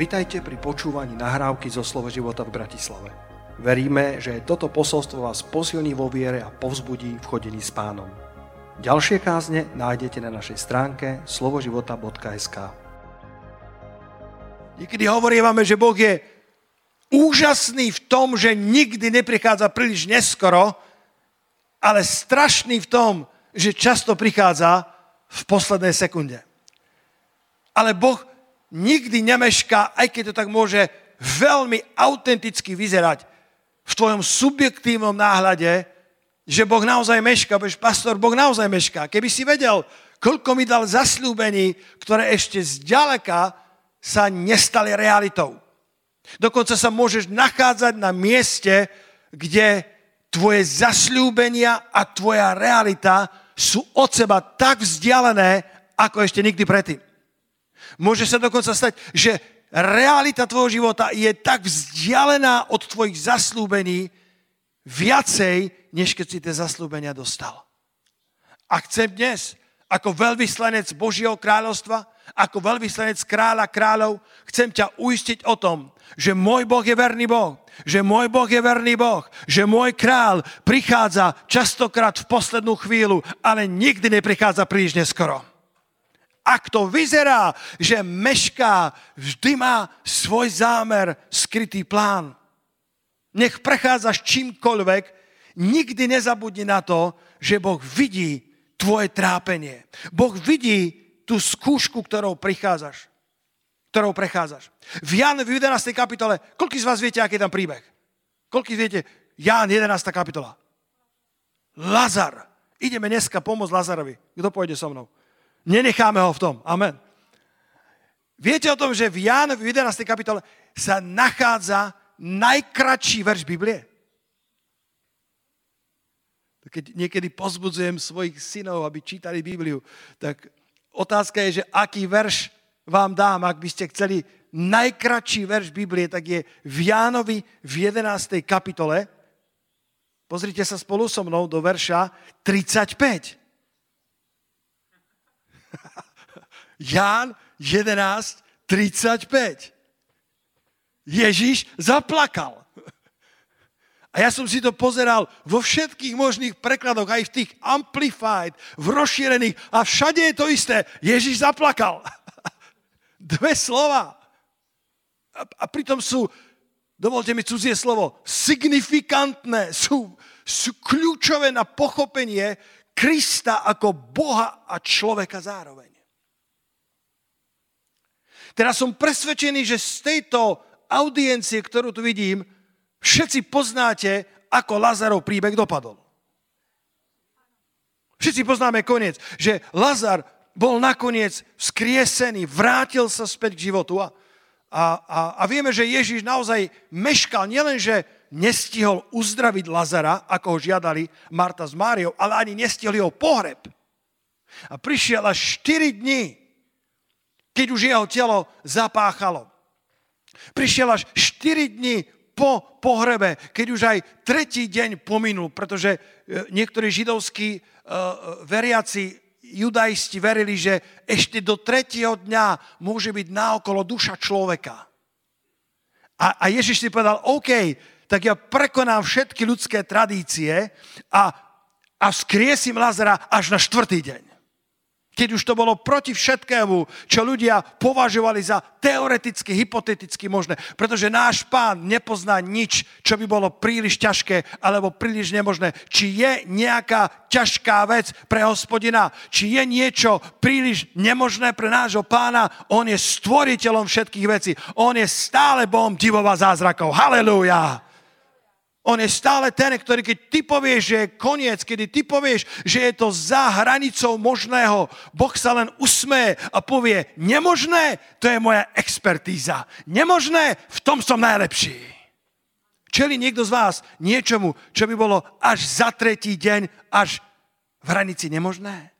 Vitajte pri počúvaní nahrávky zo Slovo života v Bratislave. Veríme, že toto posolstvo vás posilní vo viere a povzbudí v chodení s pánom. Ďalšie kázne nájdete na našej stránke slovoživota.sk Niekedy hovoríme, že Boh je úžasný v tom, že nikdy neprichádza príliš neskoro, ale strašný v tom, že často prichádza v poslednej sekunde. Ale Boh nikdy nemešká, aj keď to tak môže veľmi autenticky vyzerať v tvojom subjektívnom náhľade, že Boh naozaj mešká, bož pastor, Boh naozaj mešká. Keby si vedel, koľko mi dal zasľúbení, ktoré ešte zďaleka sa nestali realitou. Dokonca sa môžeš nachádzať na mieste, kde tvoje zasľúbenia a tvoja realita sú od seba tak vzdialené, ako ešte nikdy predtým. Môže sa dokonca stať, že realita tvojho života je tak vzdialená od tvojich zaslúbení viacej, než keď si tie zaslúbenia dostal. A chcem dnes, ako veľvyslanec Božieho kráľovstva, ako veľvyslanec kráľa kráľov, chcem ťa uistiť o tom, že môj Boh je verný Boh, že môj Boh je verný Boh, že môj král prichádza častokrát v poslednú chvíľu, ale nikdy neprichádza príliš neskoro. Ak to vyzerá, že mešká, vždy má svoj zámer, skrytý plán. Nech prechádzaš čímkoľvek, nikdy nezabudni na to, že Boh vidí tvoje trápenie. Boh vidí tú skúšku, ktorou prichádzaš. Ktorou prechádzaš. V Jan v 11. kapitole, koľko z vás viete, aký je tam príbeh? Koľko viete? Jan 11. kapitola. Lazar. Ideme dneska pomôcť Lazarovi. Kto pôjde so mnou? Nenecháme ho v tom. Amen. Viete o tom, že v Jánovi v 11. kapitole sa nachádza najkračší verš Biblie? Keď niekedy pozbudzujem svojich synov, aby čítali Bibliu, tak otázka je, že aký verš vám dám, ak by ste chceli najkračší verš Biblie, tak je v Jánovi v 11. kapitole. Pozrite sa spolu so mnou do verša 35. Ján 11, 35. Ježiš zaplakal. A ja som si to pozeral vo všetkých možných prekladoch, aj v tých amplified, v rozšírených a všade je to isté. Ježiš zaplakal. Dve slova. A, a pritom sú, dovolte mi cudzie slovo, signifikantné, sú, sú kľúčové na pochopenie Krista ako Boha a človeka zároveň. Teraz som presvedčený, že z tejto audiencie, ktorú tu vidím, všetci poznáte, ako Lazarov príbeh dopadol. Všetci poznáme koniec, že Lazar bol nakoniec skriesený, vrátil sa späť k životu a, a, a, a vieme, že Ježiš naozaj meškal, nielenže nestihol uzdraviť Lazara, ako ho žiadali Marta s Máriou, ale ani nestihol jeho pohreb. A prišiel až 4 dní keď už jeho telo zapáchalo. Prišiel až 4 dní po pohrebe, keď už aj tretí deň pominul, pretože e, niektorí židovskí uh, veriaci, judaisti verili, že ešte do tretieho dňa môže byť naokolo duša človeka. A, a Ježiš si povedal, OK, tak ja prekonám všetky ľudské tradície a, a vzkriesím Lazara až na štvrtý deň keď už to bolo proti všetkému, čo ľudia považovali za teoreticky, hypoteticky možné. Pretože náš pán nepozná nič, čo by bolo príliš ťažké alebo príliš nemožné. Či je nejaká ťažká vec pre hospodina, či je niečo príliš nemožné pre nášho pána, on je stvoriteľom všetkých vecí. On je stále Bohom divova zázrakov. Halelúja! On je stále ten, ktorý keď ty povieš, že je koniec, kedy ty povieš, že je to za hranicou možného, Boh sa len usmeje a povie, nemožné, to je moja expertíza. Nemožné, v tom som najlepší. Čeli niekto z vás niečomu, čo by bolo až za tretí deň, až v hranici nemožné?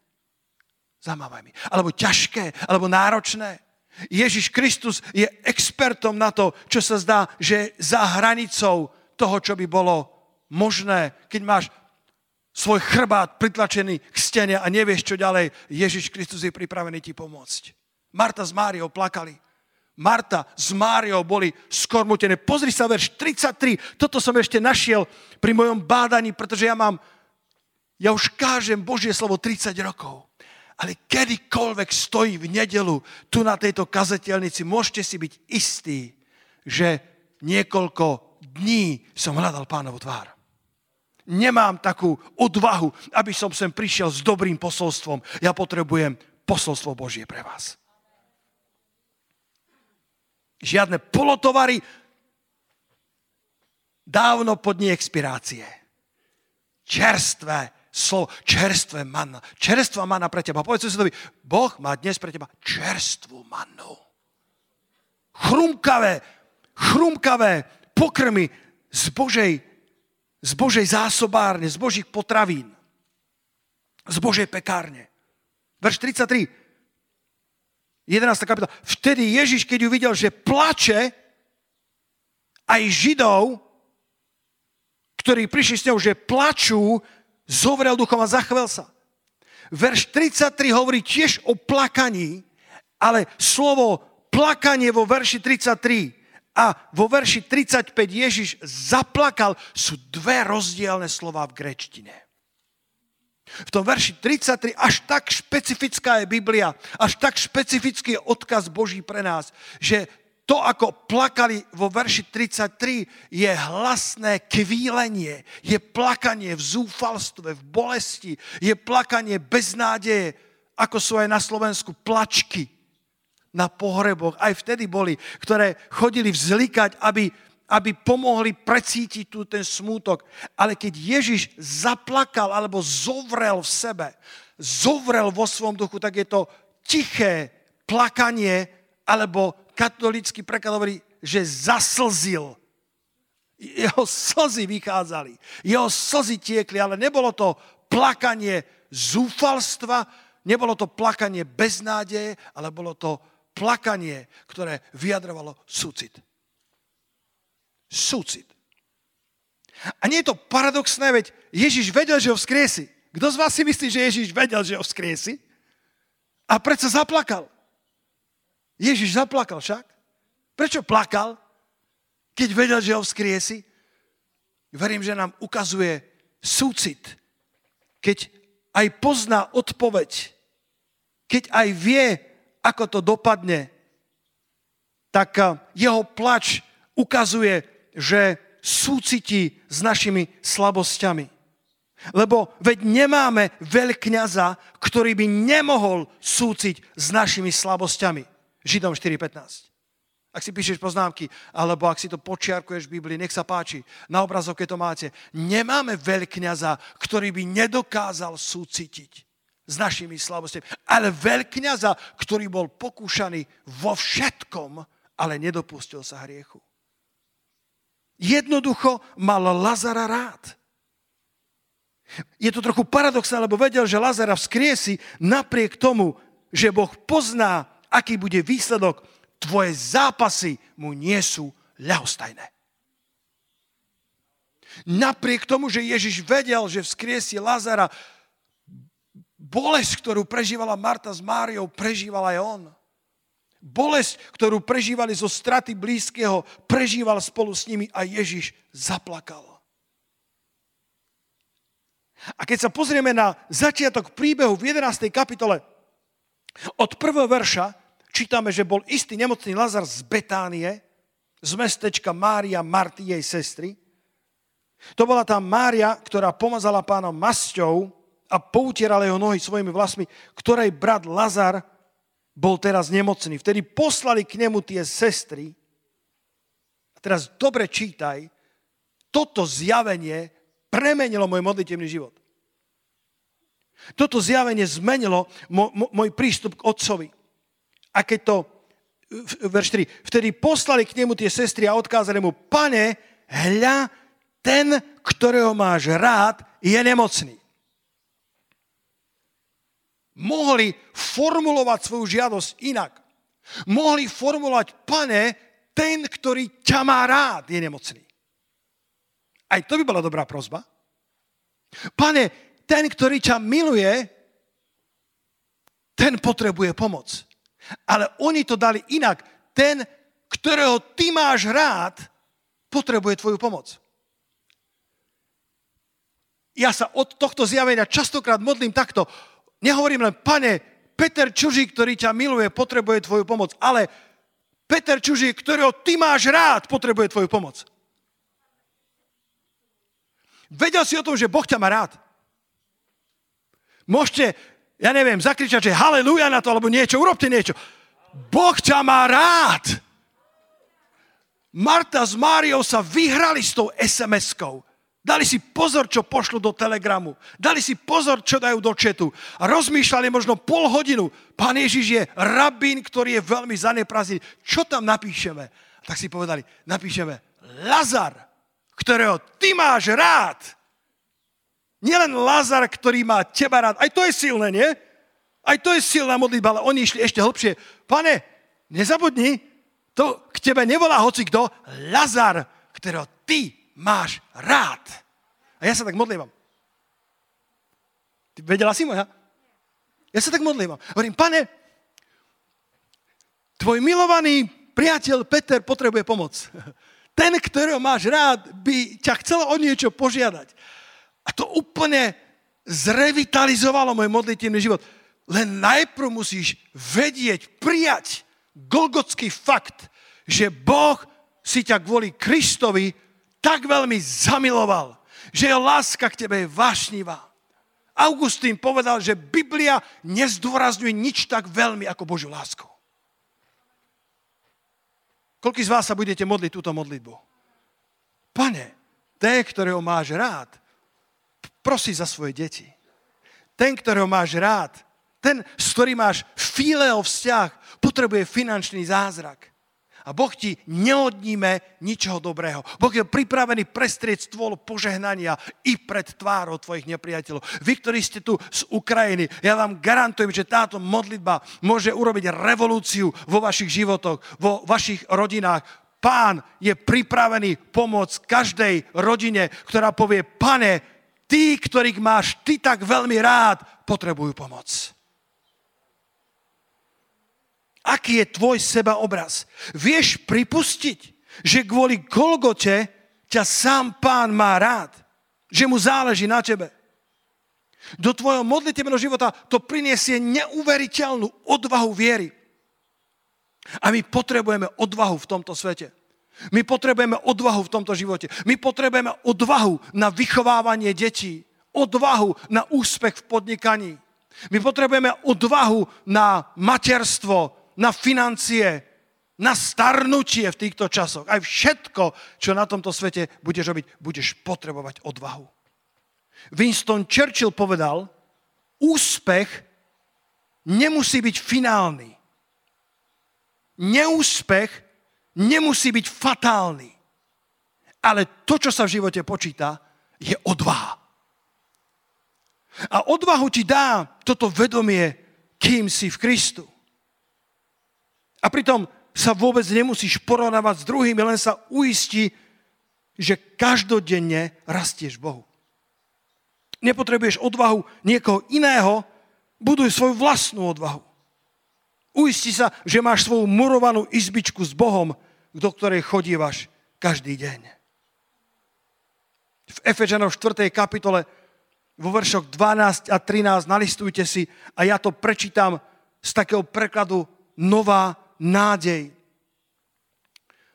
Zamávaj mi. Alebo ťažké, alebo náročné. Ježiš Kristus je expertom na to, čo sa zdá, že za hranicou toho, čo by bolo možné, keď máš svoj chrbát pritlačený k stene a nevieš, čo ďalej. Ježiš Kristus je pripravený ti pomôcť. Marta s Máriou plakali. Marta s Máriou boli skormutené. Pozri sa, verš 33. Toto som ešte našiel pri mojom bádaní, pretože ja mám, ja už kážem Božie slovo 30 rokov. Ale kedykoľvek stojí v nedelu tu na tejto kazetelnici, môžete si byť istí, že niekoľko dní som hľadal pánovu tvár. Nemám takú odvahu, aby som sem prišiel s dobrým posolstvom. Ja potrebujem posolstvo Božie pre vás. Žiadne polotovary dávno pod dní expirácie. Čerstvé slovo, čerstvé manna. Čerstvá manna pre teba. Povedz si Boh má dnes pre teba čerstvú mannu. Chrumkavé, chrumkavé pokrmy z Božej, z Božej zásobárne, z Božích potravín. Z Božej pekárne. Verš 33. 11. kapitola. Vtedy Ježiš, keď ju videl, že plače, aj Židov, ktorí prišli s ňou, že plačú, zovrel duchom a zachvel sa. Verš 33 hovorí tiež o plakaní, ale slovo plakanie vo verši 33 a vo verši 35 Ježiš zaplakal sú dve rozdielne slova v grečtine. V tom verši 33 až tak špecifická je Biblia, až tak špecifický je odkaz Boží pre nás, že to, ako plakali vo verši 33, je hlasné kvílenie, je plakanie v zúfalstve, v bolesti, je plakanie bez nádeje, ako sú aj na Slovensku plačky na pohreboch. Aj vtedy boli, ktoré chodili vzlikať, aby aby pomohli precítiť tu ten smútok. Ale keď Ježiš zaplakal alebo zovrel v sebe, zovrel vo svom duchu, tak je to tiché plakanie, alebo katolícky preklad hovorí, že zaslzil. Jeho slzy vychádzali, jeho slzy tiekli, ale nebolo to plakanie zúfalstva, nebolo to plakanie beznádeje, ale bolo to plakanie, ktoré vyjadrovalo súcit súcit. A nie je to paradoxné, veď Ježiš vedel, že ho vzkriesi. Kto z vás si myslí, že Ježiš vedel, že ho vzkriesi? A prečo zaplakal? Ježiš zaplakal však. Prečo plakal, keď vedel, že ho vzkriesi? Verím, že nám ukazuje súcit, keď aj pozná odpoveď, keď aj vie, ako to dopadne, tak eh, jeho plač ukazuje že súcití s našimi slabosťami. Lebo veď nemáme veľkňaza, ktorý by nemohol súciť s našimi slabosťami. Židom 4.15. Ak si píšeš poznámky, alebo ak si to počiarkuješ v Biblii, nech sa páči, na obrazovke to máte. Nemáme veľkňaza, ktorý by nedokázal súcitiť s našimi slabosťami, ale veľkňaza, ktorý bol pokúšaný vo všetkom, ale nedopustil sa hriechu. Jednoducho mal Lazara rád. Je to trochu paradoxné, lebo vedel, že Lazara vzkriesi napriek tomu, že Boh pozná, aký bude výsledok. Tvoje zápasy mu nie sú ľahostajné. Napriek tomu, že Ježiš vedel, že vzkriesi Lazara, bolesť, ktorú prežívala Marta s Máriou, prežíval aj on. Bolesť, ktorú prežívali zo straty blízkeho, prežíval spolu s nimi a Ježiš zaplakal. A keď sa pozrieme na začiatok príbehu v 11. kapitole, od prvého verša čítame, že bol istý nemocný Lazar z Betánie, z mestečka Mária, Marty, jej sestry. To bola tá Mária, ktorá pomazala pánom masťou a poutierala jeho nohy svojimi vlasmi, ktorej brat Lazar bol teraz nemocný. Vtedy poslali k nemu tie sestry. A teraz dobre čítaj, toto zjavenie premenilo môj modlitevný život. Toto zjavenie zmenilo môj prístup k otcovi. A keď to, verš 4, vtedy poslali k nemu tie sestry a odkázali mu, pane, hľa, ten, ktorého máš rád, je nemocný mohli formulovať svoju žiadosť inak. Mohli formulovať, pane, ten, ktorý ťa má rád, je nemocný. Aj to by bola dobrá prozba. Pane, ten, ktorý ťa miluje, ten potrebuje pomoc. Ale oni to dali inak. ten, ktorého ty máš rád, potrebuje tvoju pomoc. Ja sa od tohto zjavenia častokrát modlím takto. Nehovorím len, pane, Peter Čuží, ktorý ťa miluje, potrebuje tvoju pomoc, ale Peter Čuží, ktorého ty máš rád, potrebuje tvoju pomoc. Vedel si o tom, že Boh ťa má rád. Môžete, ja neviem, zakričať, že haleluja na to, alebo niečo, urobte niečo. Boh ťa má rád. Marta s Máriou sa vyhrali s tou SMS-kou. Dali si pozor, čo pošlu do telegramu. Dali si pozor, čo dajú do četu. A rozmýšľali možno pol hodinu. Pán Ježiš je rabín, ktorý je veľmi zaneprazný. Čo tam napíšeme? Tak si povedali, napíšeme Lazar, ktorého ty máš rád. Nielen Lazar, ktorý má teba rád. Aj to je silné, nie? Aj to je silná modlitba, ale oni išli ešte hlbšie. Pane, nezabudni, to k tebe nevolá hoci kto, Lazar, ktorého ty máš rád. A ja sa tak modlívam. Ty vedela si moja? Ja sa tak modlívam. Hovorím, pane, tvoj milovaný priateľ Peter potrebuje pomoc. Ten, ktorého máš rád, by ťa chcel o niečo požiadať. A to úplne zrevitalizovalo môj modlitevný život. Len najprv musíš vedieť, prijať golgotský fakt, že Boh si ťa kvôli Kristovi tak veľmi zamiloval, že jeho láska k tebe je vášnivá. Augustín povedal, že Biblia nezdôrazňuje nič tak veľmi ako Božiu lásku. Koľký z vás sa budete modliť túto modlitbu? Pane, ten, ktorého máš rád, prosí za svoje deti. Ten, ktorého máš rád, ten, s ktorým máš fileo vzťah, potrebuje finančný zázrak. A Boh ti neodníme ničoho dobrého. Boh je pripravený prestrieť stôl požehnania i pred tvárou tvojich nepriateľov. Vy, ktorí ste tu z Ukrajiny, ja vám garantujem, že táto modlitba môže urobiť revolúciu vo vašich životoch, vo vašich rodinách. Pán je pripravený pomôcť každej rodine, ktorá povie, pane, tí, ktorých máš ty tak veľmi rád, potrebujú pomoc. Aký je tvoj sebaobraz? Vieš pripustiť, že kvôli Golgote ťa sám pán má rád? Že mu záleží na tebe? Do tvojho modlitebného života to priniesie neuveriteľnú odvahu viery. A my potrebujeme odvahu v tomto svete. My potrebujeme odvahu v tomto živote. My potrebujeme odvahu na vychovávanie detí. Odvahu na úspech v podnikaní. My potrebujeme odvahu na materstvo, na financie, na starnutie v týchto časoch. Aj všetko, čo na tomto svete budeš robiť, budeš potrebovať odvahu. Winston Churchill povedal, úspech nemusí byť finálny. Neúspech nemusí byť fatálny. Ale to, čo sa v živote počíta, je odvaha. A odvahu ti dá toto vedomie, kým si v Kristu. A pritom sa vôbec nemusíš porovnávať s druhými, len sa uistí, že každodenne rastieš Bohu. Nepotrebuješ odvahu niekoho iného, buduj svoju vlastnú odvahu. Uisti sa, že máš svoju murovanú izbičku s Bohom, do ktorej chodívaš každý deň. V Efežanov 4. kapitole vo veršoch 12 a 13 nalistujte si a ja to prečítam z takého prekladu Nová nádej.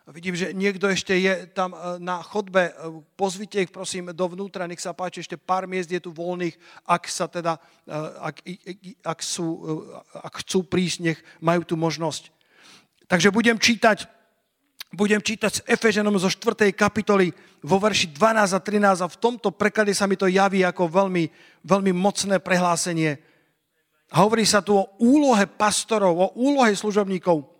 Vidím, že niekto ešte je tam e, na chodbe. E, pozvite ich prosím dovnútra, nech sa páči, ešte pár miest je tu voľných, ak sa teda, e, ak, ak, sú, ak chcú prísť, nech majú tú možnosť. Takže budem čítať, budem čítať s Efeženom zo 4. kapitoly vo verši 12 a 13 a v tomto preklade sa mi to javí ako veľmi, veľmi mocné prehlásenie. A hovorí sa tu o úlohe pastorov, o úlohe služobníkov.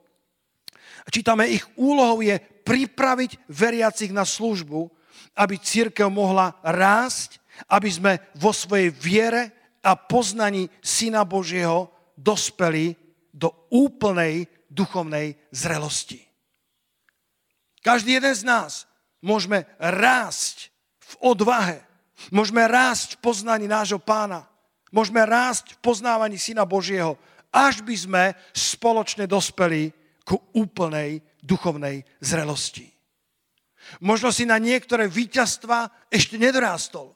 Čítame, ich úlohou je pripraviť veriacich na službu, aby církev mohla rásť, aby sme vo svojej viere a poznaní Syna Božieho dospeli do úplnej duchovnej zrelosti. Každý jeden z nás môžeme rásť v odvahe, môžeme rásť v poznaní nášho pána, môžeme rásť v poznávaní Syna Božieho, až by sme spoločne dospeli ku úplnej duchovnej zrelosti. Možno si na niektoré víťazstva ešte nedorástol,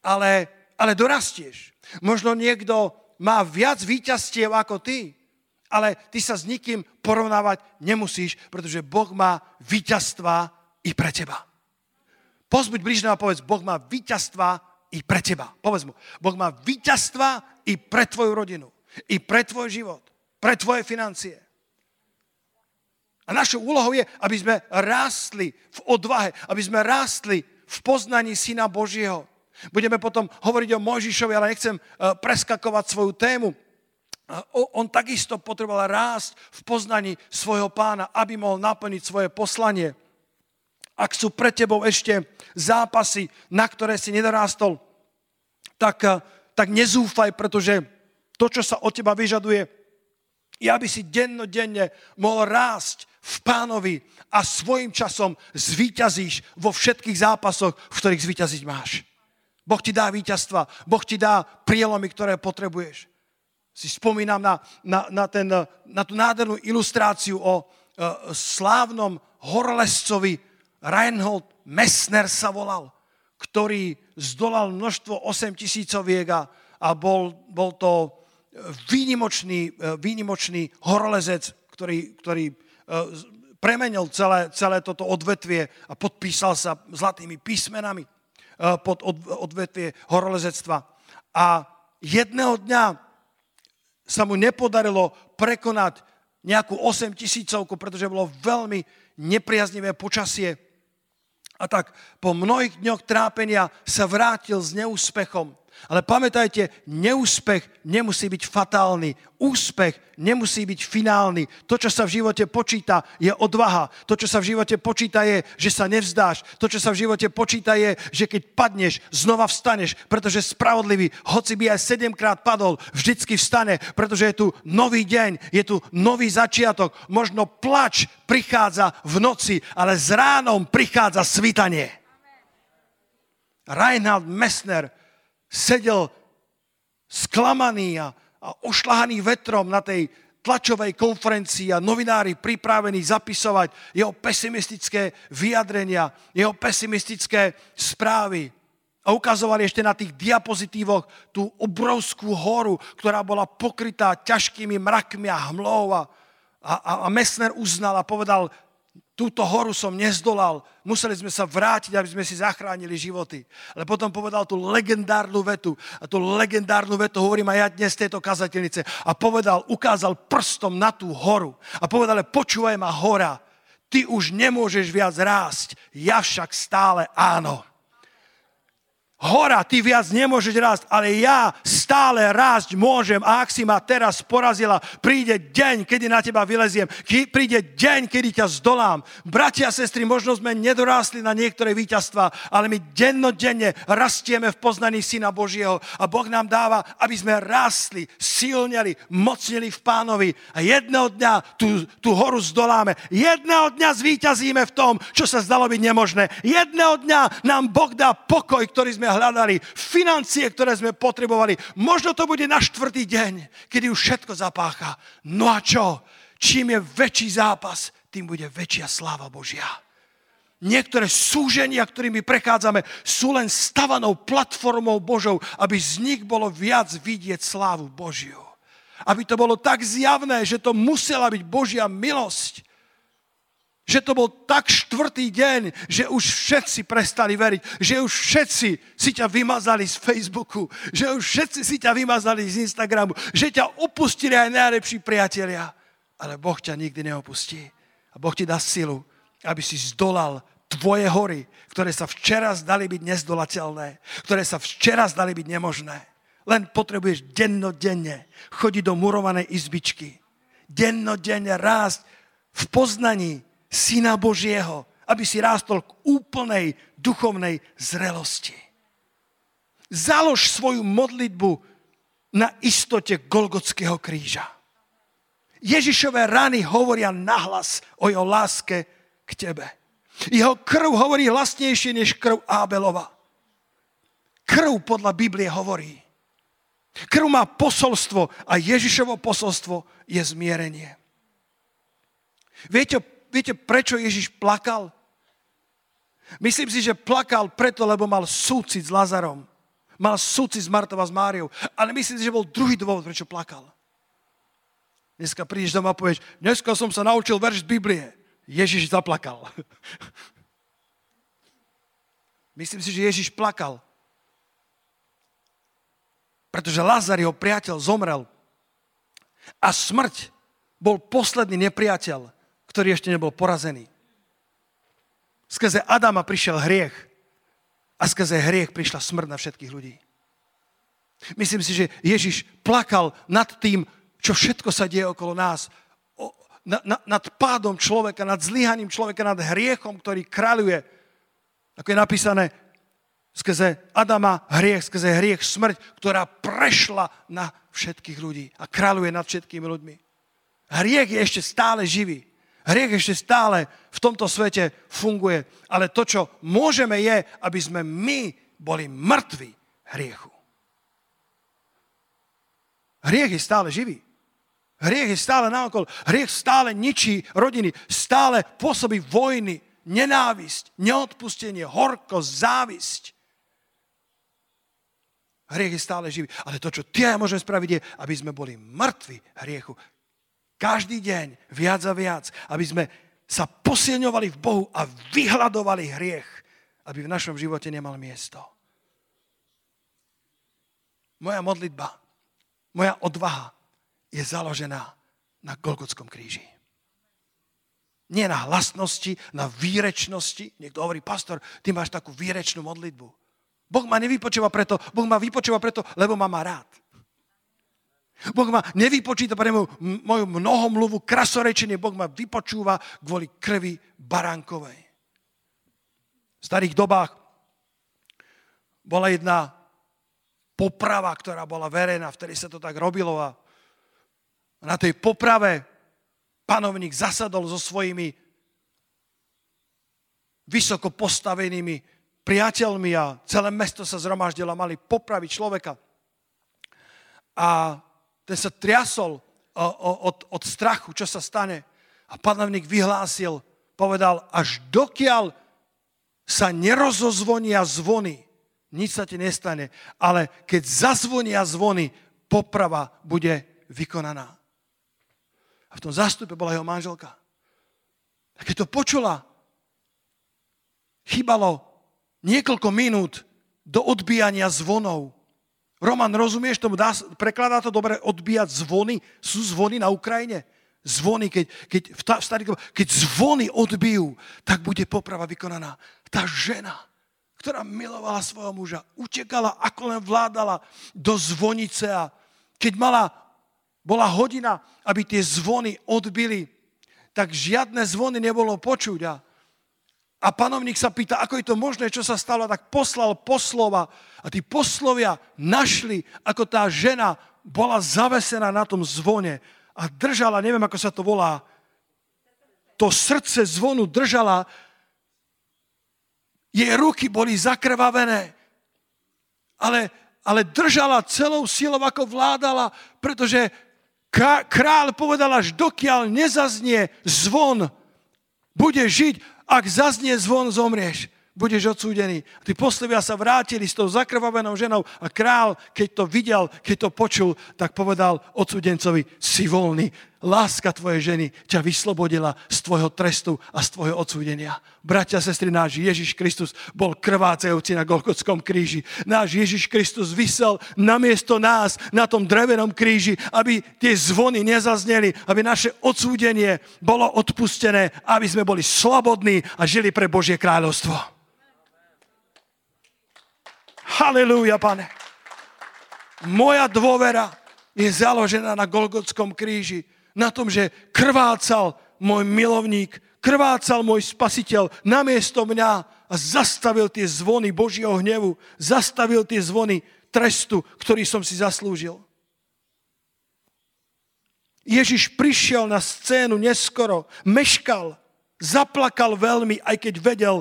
ale, ale dorastieš. Možno niekto má viac víťazstiev ako ty, ale ty sa s nikým porovnávať nemusíš, pretože Boh má víťazstva i pre teba. Pozbuď bližného a povedz, Boh má víťazstva i pre teba. Povedz mu, Boh má víťazstva i pre tvoju rodinu, i pre tvoj život, pre tvoje financie. A našou úlohou je, aby sme rástli v odvahe, aby sme rástli v poznaní Syna Božieho. Budeme potom hovoriť o Mojžišovi, ale nechcem eh, preskakovať svoju tému. On takisto potreboval rásť v poznaní svojho pána, aby mohol naplniť svoje poslanie. Ak sú pre tebou ešte zápasy, na ktoré si nedorástol, tak, eh, tak nezúfaj, pretože to, čo sa od teba vyžaduje, je, aby si dennodenne mohol rásť v pánovi a svojim časom zvíťazíš vo všetkých zápasoch, v ktorých zvíťaziť máš. Boh ti dá víťazstva, Boh ti dá prielomy, ktoré potrebuješ. Si spomínam na, na, na, ten, na tú nádhernú ilustráciu o uh, slávnom horolescovi Reinhold Messner sa volal, ktorý zdolal množstvo 8 tisícoviek a, a bol, bol to výnimočný, e, výnimočný horolezec, ktorý, ktorý E, premenil celé, celé toto odvetvie a podpísal sa zlatými písmenami e, pod odvetvie horolezectva. A jedného dňa sa mu nepodarilo prekonať nejakú 8 tisícovku, pretože bolo veľmi nepriaznivé počasie. A tak po mnohých dňoch trápenia sa vrátil s neúspechom. Ale pamätajte, neúspech nemusí byť fatálny. Úspech nemusí byť finálny. To, čo sa v živote počíta, je odvaha. To, čo sa v živote počíta, je, že sa nevzdáš. To, čo sa v živote počíta, je, že keď padneš, znova vstaneš, pretože spravodlivý, hoci by aj sedemkrát padol, vždycky vstane, pretože je tu nový deň, je tu nový začiatok. Možno plač prichádza v noci, ale s ránom prichádza svítanie. Reinhard Messner sedel sklamaný a, a ošlahaný vetrom na tej tlačovej konferencii a novinári pripravení zapisovať jeho pesimistické vyjadrenia, jeho pesimistické správy. A ukazovali ešte na tých diapozitívoch tú obrovskú horu, ktorá bola pokrytá ťažkými mrakmi a hmlou. A, a, a Messner uznal a povedal, túto horu som nezdolal, museli sme sa vrátiť, aby sme si zachránili životy. Ale potom povedal tú legendárnu vetu, a tú legendárnu vetu hovorím aj ja dnes z tejto kazateľnice, a povedal, ukázal prstom na tú horu. A povedal, počúvaj ma hora, ty už nemôžeš viac rásť, ja však stále áno hora, ty viac nemôžeš rásť, ale ja stále rásť môžem. A ak si ma teraz porazila, príde deň, kedy na teba vyleziem. Príde deň, kedy ťa zdolám. Bratia a sestry, možno sme nedorástli na niektoré víťazstva, ale my dennodenne rastieme v poznaní Syna Božieho. A Boh nám dáva, aby sme rástli, silneli, mocnili v pánovi. A jedného dňa tú, tú horu zdoláme. Jedného dňa zvíťazíme v tom, čo sa zdalo byť nemožné. Jedného dňa nám Boh dá pokoj, ktorý sme hľadali, financie, ktoré sme potrebovali. Možno to bude na štvrtý deň, kedy už všetko zapácha. No a čo? Čím je väčší zápas, tým bude väčšia sláva Božia. Niektoré súženia, ktorými prechádzame, sú len stavanou platformou Božou, aby z nich bolo viac vidieť slávu Božiu. Aby to bolo tak zjavné, že to musela byť Božia milosť že to bol tak štvrtý deň, že už všetci prestali veriť, že už všetci si ťa vymazali z Facebooku, že už všetci si ťa vymazali z Instagramu, že ťa opustili aj najlepší priatelia. Ale Boh ťa nikdy neopustí. A Boh ti dá silu, aby si zdolal tvoje hory, ktoré sa včera zdali byť nezdolateľné, ktoré sa včera zdali byť nemožné. Len potrebuješ dennodenne chodiť do murovanej izbičky. Dennodenne rásť v poznaní Syna Božieho, aby si rástol k úplnej duchovnej zrelosti. Založ svoju modlitbu na istote Golgotského kríža. Ježišové rany hovoria nahlas o jeho láske k tebe. Jeho krv hovorí hlasnejšie než krv Ábelova. Krv podľa Biblie hovorí. Krv má posolstvo a Ježišovo posolstvo je zmierenie. Viete, viete, prečo Ježiš plakal? Myslím si, že plakal preto, lebo mal súcit s Lazarom. Mal súcit s Martou a s Máriou. Ale myslím si, že bol druhý dôvod, prečo plakal. Dneska prídeš doma a povieš, dneska som sa naučil verš z Biblie. Ježiš zaplakal. Myslím si, že Ježiš plakal. Pretože Lazar, jeho priateľ, zomrel. A smrť bol posledný nepriateľ, ktorý ešte nebol porazený. Skrze Adama prišiel hriech a skrze hriech prišla smrť na všetkých ľudí. Myslím si, že Ježiš plakal nad tým, čo všetko sa deje okolo nás. O, na, na, nad pádom človeka, nad zlyhaním človeka, nad hriechom, ktorý kráľuje. Ako je napísané, skrze Adama hriech, skrze hriech smrť, ktorá prešla na všetkých ľudí a kráľuje nad všetkými ľuďmi. Hriech je ešte stále živý. Hriech ešte stále v tomto svete funguje. Ale to, čo môžeme, je, aby sme my boli mŕtvi hriechu. Hriech je stále živý. Hriech je stále naokolo. Hriech stále ničí rodiny. Stále pôsobí vojny, nenávisť, neodpustenie, horkosť, závisť. Hriech je stále živý. Ale to, čo ty a ja môžeme spraviť, je, aby sme boli mŕtvi hriechu. Každý deň viac a viac. Aby sme sa posilňovali v Bohu a vyhľadovali hriech, aby v našom živote nemal miesto. Moja modlitba, moja odvaha je založená na Golgotskom kríži. Nie na hlasnosti, na výrečnosti. Niekto hovorí, pastor, ty máš takú výrečnú modlitbu. Boh ma nevypočúva preto, Boh ma vypočúva preto, lebo ma má rád. Boh ma nevypočíta pre moju, moju mnohomluvu krasorečenie. Boh ma vypočúva kvôli krvi baránkovej. V starých dobách bola jedna poprava, ktorá bola verejná, vtedy sa to tak robilo a na tej poprave panovník zasadol so svojimi vysoko postavenými priateľmi a celé mesto sa zhromaždilo a mali popraviť človeka. A ten sa triasol od, od strachu, čo sa stane. A panovník vyhlásil, povedal, až dokiaľ sa nerozozvonia zvony, nič sa ti nestane, ale keď zazvonia zvony, poprava bude vykonaná. A v tom zástupe bola jeho manželka. A keď to počula, chýbalo niekoľko minút do odbíjania zvonov. Roman, rozumieš tomu? Dá, prekladá to dobre odbíjať zvony? Sú zvony na Ukrajine? Zvony, keď, keď, v starý, keď zvony odbijú, tak bude poprava vykonaná. Tá žena, ktorá milovala svojho muža, utekala, ako len vládala do zvonice a keď mala bola hodina, aby tie zvony odbili, tak žiadne zvony nebolo počuť. A, a panovník sa pýta, ako je to možné, čo sa stalo, tak poslal poslova a tí poslovia našli, ako tá žena bola zavesená na tom zvone a držala, neviem, ako sa to volá, to srdce zvonu držala, jej ruky boli zakrvavené, ale, ale držala celou silou, ako vládala, pretože Král povedal, až dokiaľ nezaznie zvon, bude žiť, ak zaznie zvon, zomrieš budeš odsúdený. A tí poslovia sa vrátili s tou zakrvavenou ženou a král, keď to videl, keď to počul, tak povedal odsúdencovi, si voľný. Láska tvojej ženy ťa vyslobodila z tvojho trestu a z tvojho odsúdenia. Bratia sestry, náš Ježiš Kristus bol krvácajúci na Golgotskom kríži. Náš Ježiš Kristus vysel namiesto nás na tom drevenom kríži, aby tie zvony nezazneli, aby naše odsúdenie bolo odpustené, aby sme boli slobodní a žili pre Božie kráľovstvo. Halelúja, pane. Moja dôvera je založená na Golgotskom kríži. Na tom, že krvácal môj milovník, krvácal môj spasiteľ namiesto mňa a zastavil tie zvony Božieho hnevu, zastavil tie zvony trestu, ktorý som si zaslúžil. Ježiš prišiel na scénu neskoro, meškal, zaplakal veľmi, aj keď vedel,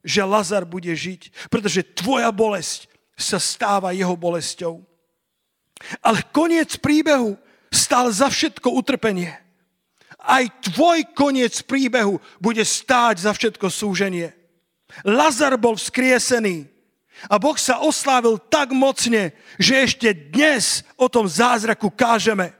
že Lazar bude žiť, pretože tvoja bolesť sa stáva jeho bolesťou. Ale koniec príbehu stal za všetko utrpenie. aj tvoj koniec príbehu bude stáť za všetko súženie. Lazar bol vzkriesený a Boh sa oslávil tak mocne, že ešte dnes o tom zázraku kážeme.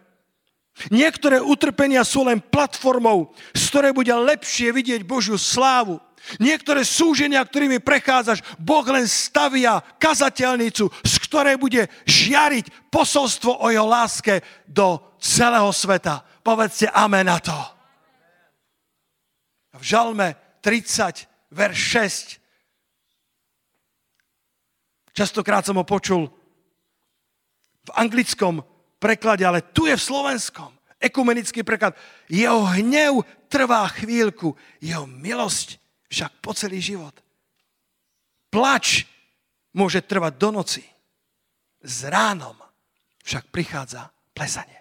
Niektoré utrpenia sú len platformou, z ktorej bude lepšie vidieť Božiu slávu. Niektoré súženia, ktorými prechádzaš, Boh len stavia kazateľnicu, z ktorej bude žiariť posolstvo o jeho láske do celého sveta. Povedzte amen na to. V Žalme 30, verš 6. Častokrát som ho počul v anglickom preklade, ale tu je v slovenskom. Ekumenický preklad. Jeho hnev trvá chvíľku, jeho milosť však po celý život. Plač môže trvať do noci. S ránom však prichádza plesanie.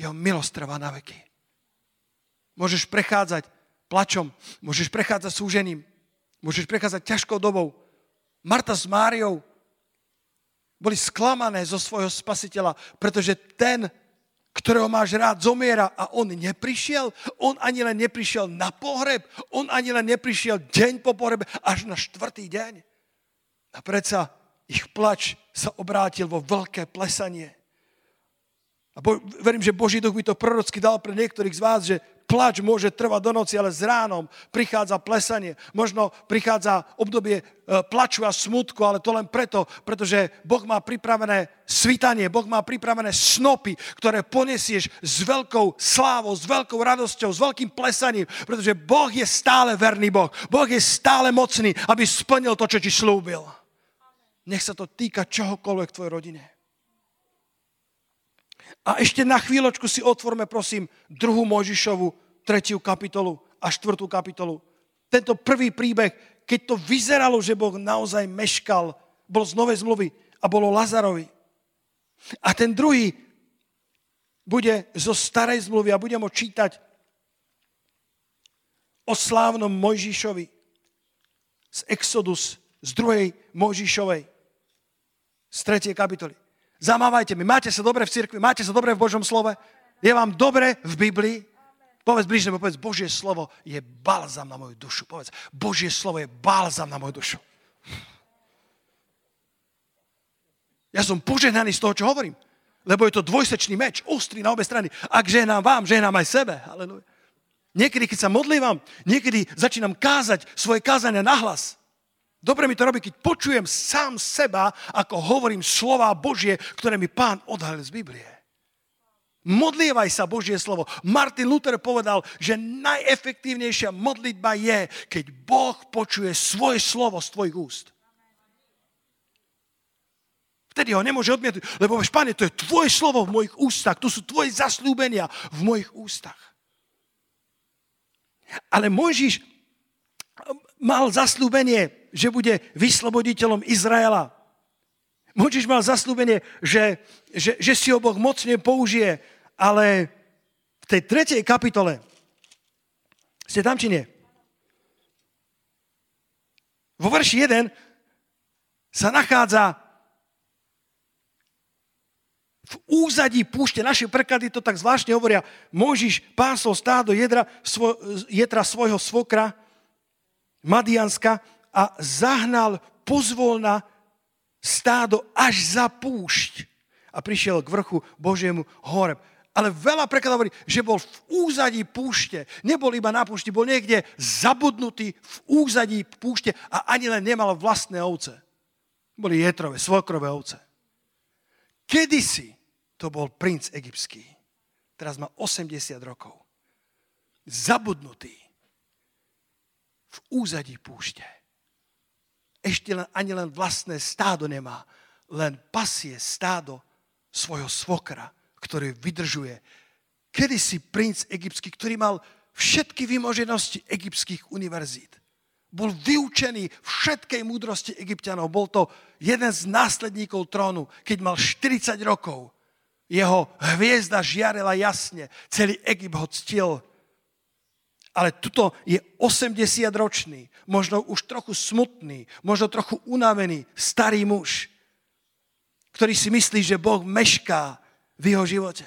Jeho milosť trvá na veky. Môžeš prechádzať plačom, môžeš prechádzať súžením, môžeš prechádzať ťažkou dobou. Marta s Máriou boli sklamané zo svojho spasiteľa, pretože ten, ktorého máš rád, zomiera a on neprišiel. On ani len neprišiel na pohreb, on ani len neprišiel deň po pohrebe, až na štvrtý deň. A predsa ich plač sa obrátil vo veľké plesanie. A bo, verím, že Boží duch by to prorocky dal pre niektorých z vás, že plač môže trvať do noci, ale s ránom prichádza plesanie. Možno prichádza obdobie e, plaču a smutku, ale to len preto, pretože Boh má pripravené svitanie, Boh má pripravené snopy, ktoré ponesieš s veľkou slávou, s veľkou radosťou, s veľkým plesaním, pretože Boh je stále verný Boh. Boh je stále mocný, aby splnil to, čo ti slúbil. Nech sa to týka čohokoľvek v tvojej rodine. A ešte na chvíľočku si otvorme, prosím, druhú Mojžišovu, tretiu kapitolu a štvrtú kapitolu. Tento prvý príbeh, keď to vyzeralo, že Boh naozaj meškal, bol z Novej zmluvy a bolo Lazarovi. A ten druhý bude zo starej zmluvy a budem ho čítať o slávnom Mojžišovi z Exodus, z druhej Mojžišovej, z tretej kapitoly. Zamávajte mi. Máte sa dobre v cirkvi? Máte sa dobre v Božom slove? Je vám dobre v Biblii? Povedz blížne, povedz, Božie slovo je balzam na moju dušu. Povedz, Božie slovo je balzam na moju dušu. Ja som požehnaný z toho, čo hovorím. Lebo je to dvojsečný meč, ostrý na obe strany. Ak ženám vám, ženám aj sebe. Halleluja. Niekedy, keď sa modlívam, niekedy začínam kázať svoje kázania nahlas. Dobre mi to robí, keď počujem sám seba, ako hovorím slova Božie, ktoré mi pán odhalil z Biblie. Modlievaj sa Božie slovo. Martin Luther povedal, že najefektívnejšia modlitba je, keď Boh počuje svoje slovo z tvojich úst. Vtedy ho nemôže odmietnúť, lebo vieš, pane, to je tvoje slovo v mojich ústach, to sú tvoje zaslúbenia v mojich ústach. Ale Mojžiš mal zaslúbenie že bude vysloboditeľom Izraela. Močiš mal zaslúbenie, že, že, že si ho Boh mocne použije, ale v tej tretej kapitole, ste tam či nie? Vo verši 1 sa nachádza v úzadí púšte, naše preklady to tak zvláštne hovoria, Možiš pásol stádo jedra, svo, jedra svojho svokra, Madianska a zahnal pozvolna stádo až za púšť a prišiel k vrchu Božiemu Horeb. Ale veľa prekladov hovorí, že bol v úzadí púšte. Nebol iba na púšti, bol niekde zabudnutý v úzadí púšte a ani len nemal vlastné ovce. Boli jetrové, svokrové ovce. Kedysi to bol princ egyptský. Teraz má 80 rokov. Zabudnutý v úzadí púšte ešte len, ani len vlastné stádo nemá, len pasie stádo svojho svokra, ktorý vydržuje. Kedy si princ egyptský, ktorý mal všetky vymoženosti egyptských univerzít. Bol vyučený všetkej múdrosti egyptianov. Bol to jeden z následníkov trónu, keď mal 40 rokov. Jeho hviezda žiarila jasne. Celý Egypt ho ctil ale tuto je 80-ročný, možno už trochu smutný, možno trochu unavený starý muž, ktorý si myslí, že Boh mešká v jeho živote.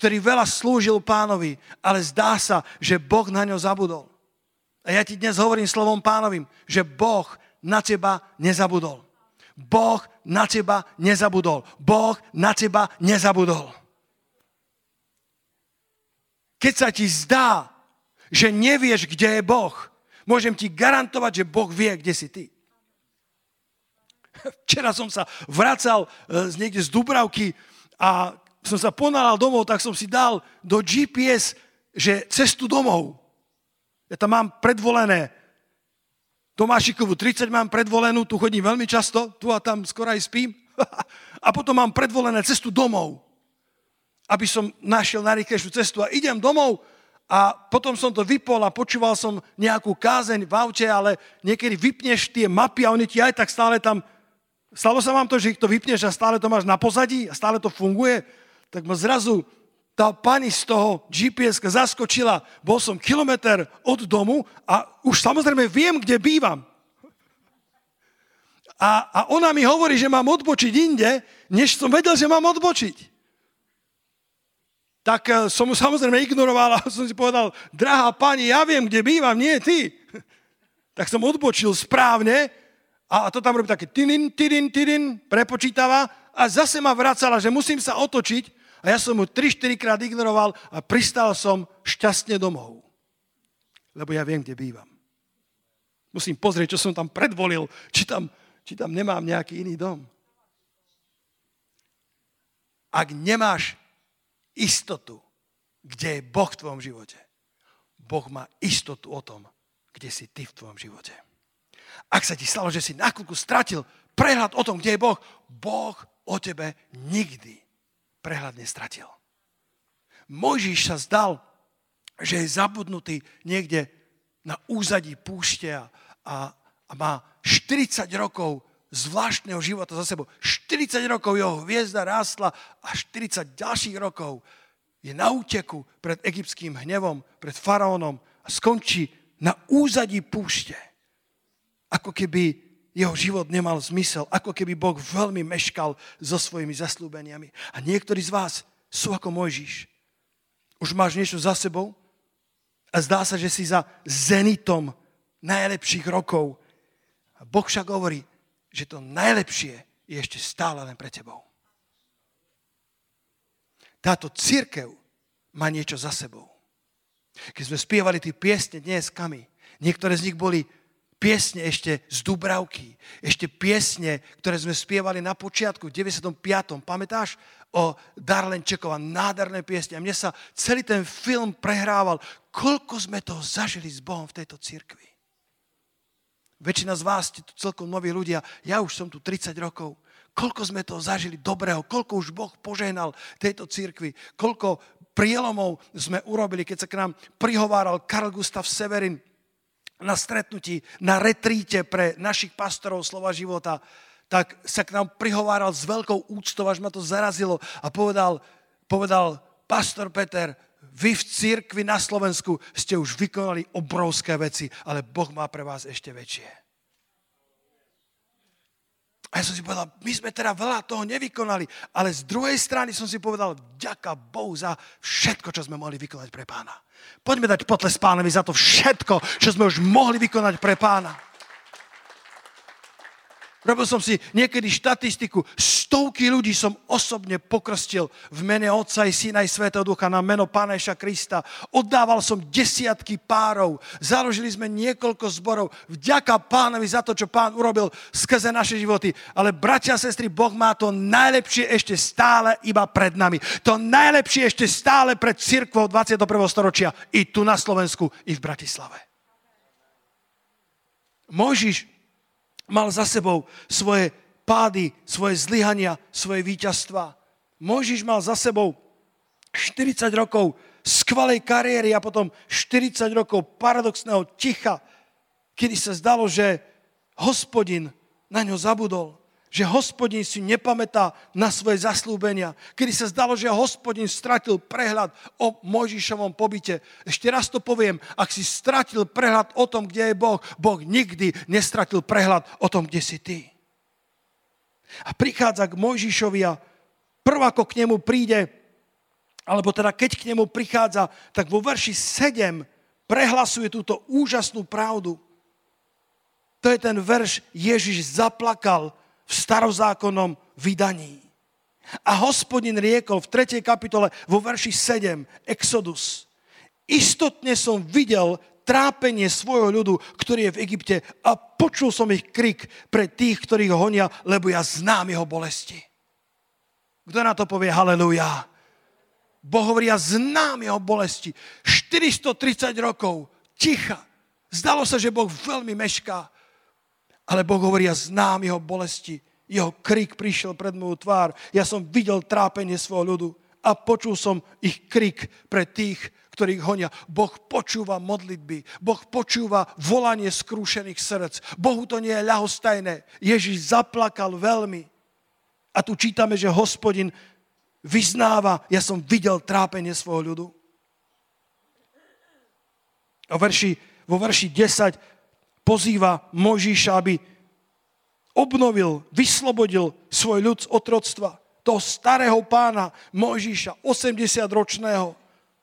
ktorý veľa slúžil pánovi, ale zdá sa, že Boh na ňo zabudol. A ja ti dnes hovorím slovom pánovým, že Boh na teba nezabudol. Boh na teba nezabudol. Boh na teba nezabudol. Keď sa ti zdá, že nevieš, kde je Boh, môžem ti garantovať, že Boh vie, kde si ty. Včera som sa vracal e, z niekde z Dubravky a som sa ponálal domov, tak som si dal do GPS, že cestu domov. Ja tam mám predvolené Tomášikovú 30 mám predvolenú, tu chodím veľmi často, tu a tam skoro aj spím. a potom mám predvolené cestu domov, aby som našiel najrýchlejšiu cestu. A idem domov a potom som to vypol a počúval som nejakú kázeň v aute, ale niekedy vypneš tie mapy a oni ti aj tak stále tam... Stalo sa vám to, že ich to vypneš a stále to máš na pozadí a stále to funguje? Tak ma zrazu tá pani z toho gps zaskočila, bol som kilometr od domu a už samozrejme viem, kde bývam. A, a ona mi hovorí, že mám odbočiť inde, než som vedel, že mám odbočiť. Tak eh, som mu samozrejme ignoroval a som si povedal, drahá pani, ja viem, kde bývam, nie ty. Tak som odbočil správne a to tam robí také tidin, tidin, tidin, prepočítava a zase ma vracala, že musím sa otočiť a ja som mu 3-4 krát ignoroval a pristal som šťastne domov. Lebo ja viem, kde bývam. Musím pozrieť, čo som tam predvolil, či tam, či tam nemám nejaký iný dom. Ak nemáš istotu, kde je Boh v tvojom živote, Boh má istotu o tom, kde si ty v tvojom živote. Ak sa ti stalo, že si na chvíľku stratil prehľad o tom, kde je Boh, Boh o tebe nikdy prehľad nestratil. Mojžiš sa zdal, že je zabudnutý niekde na úzadí púšte a, a, a má 40 rokov zvláštneho života za sebou. 40 rokov jeho hviezda rástla a 40 ďalších rokov je na úteku pred egyptským hnevom, pred faraónom a skončí na úzadí púšte. Ako keby jeho život nemal zmysel, ako keby Boh veľmi meškal so svojimi zaslúbeniami. A niektorí z vás sú ako Mojžiš. Už máš niečo za sebou a zdá sa, že si za zenitom najlepších rokov. A Boh však hovorí, že to najlepšie je ešte stále len pre tebou. Táto církev má niečo za sebou. Keď sme spievali tie piesne dnes kami, niektoré z nich boli piesne ešte z Dubravky, ešte piesne, ktoré sme spievali na počiatku, v 95. Pamätáš o Darlenčekova, nádherné piesne. A mne sa celý ten film prehrával, koľko sme toho zažili s Bohom v tejto cirkvi. Väčšina z vás ste tu celkom noví ľudia, ja už som tu 30 rokov. Koľko sme toho zažili dobrého, koľko už Boh požehnal tejto cirkvi, koľko prielomov sme urobili, keď sa k nám prihováral Karl Gustav Severin, na stretnutí, na retríte pre našich pastorov slova života, tak sa k nám prihováral s veľkou úctou, až ma to zarazilo a povedal, povedal pastor Peter, vy v církvi na Slovensku ste už vykonali obrovské veci, ale Boh má pre vás ešte väčšie. A ja som si povedal, my sme teda veľa toho nevykonali, ale z druhej strany som si povedal, ďaká Bohu za všetko, čo sme mohli vykonať pre pána. Poďme dať potles pánovi za to všetko, čo sme už mohli vykonať pre pána. Robil som si niekedy štatistiku. Stovky ľudí som osobne pokrstil v mene Otca i Syna i Svetého Ducha na meno Pána Ježa Krista. Oddával som desiatky párov. Založili sme niekoľko zborov. Vďaka pánovi za to, čo pán urobil skrze naše životy. Ale bratia a sestry, Boh má to najlepšie ešte stále iba pred nami. To najlepšie ešte stále pred církvou 21. storočia. I tu na Slovensku, i v Bratislave. Mojžiš mal za sebou svoje pády, svoje zlyhania, svoje víťazstva. Mojžiš mal za sebou 40 rokov skvalej kariéry a potom 40 rokov paradoxného ticha, kedy sa zdalo, že hospodin na ňo zabudol že hospodin si nepamätá na svoje zaslúbenia. Kedy sa zdalo, že hospodin stratil prehľad o Mojžišovom pobyte. Ešte raz to poviem, ak si stratil prehľad o tom, kde je Boh, Boh nikdy nestratil prehľad o tom, kde si ty. A prichádza k Mojžišovi a prv ako k nemu príde alebo teda keď k nemu prichádza, tak vo verši 7 prehlasuje túto úžasnú pravdu. To je ten verš, Ježiš zaplakal v starozákonnom vydaní. A hospodin riekol v 3. kapitole vo verši 7, Exodus. Istotne som videl trápenie svojho ľudu, ktorý je v Egypte a počul som ich krik pre tých, ktorí ho honia, lebo ja znám jeho bolesti. Kto na to povie haleluja? Boh hovorí, ja znám jeho bolesti. 430 rokov, ticha. Zdalo sa, že Boh veľmi mešká. Ale Boh hovorí, ja znám jeho bolesti. Jeho krik prišiel pred moju tvár. Ja som videl trápenie svojho ľudu a počul som ich krik pre tých, ktorých honia. Boh počúva modlitby, Boh počúva volanie skrúšených srdc. Bohu to nie je ľahostajné. Ježiš zaplakal veľmi. A tu čítame, že hospodin vyznáva, ja som videl trápenie svojho ľudu. A verši, vo verši 10 pozýva Mojžiša, aby obnovil, vyslobodil svoj ľud z otroctva. Toho starého pána Mojžiša, 80-ročného,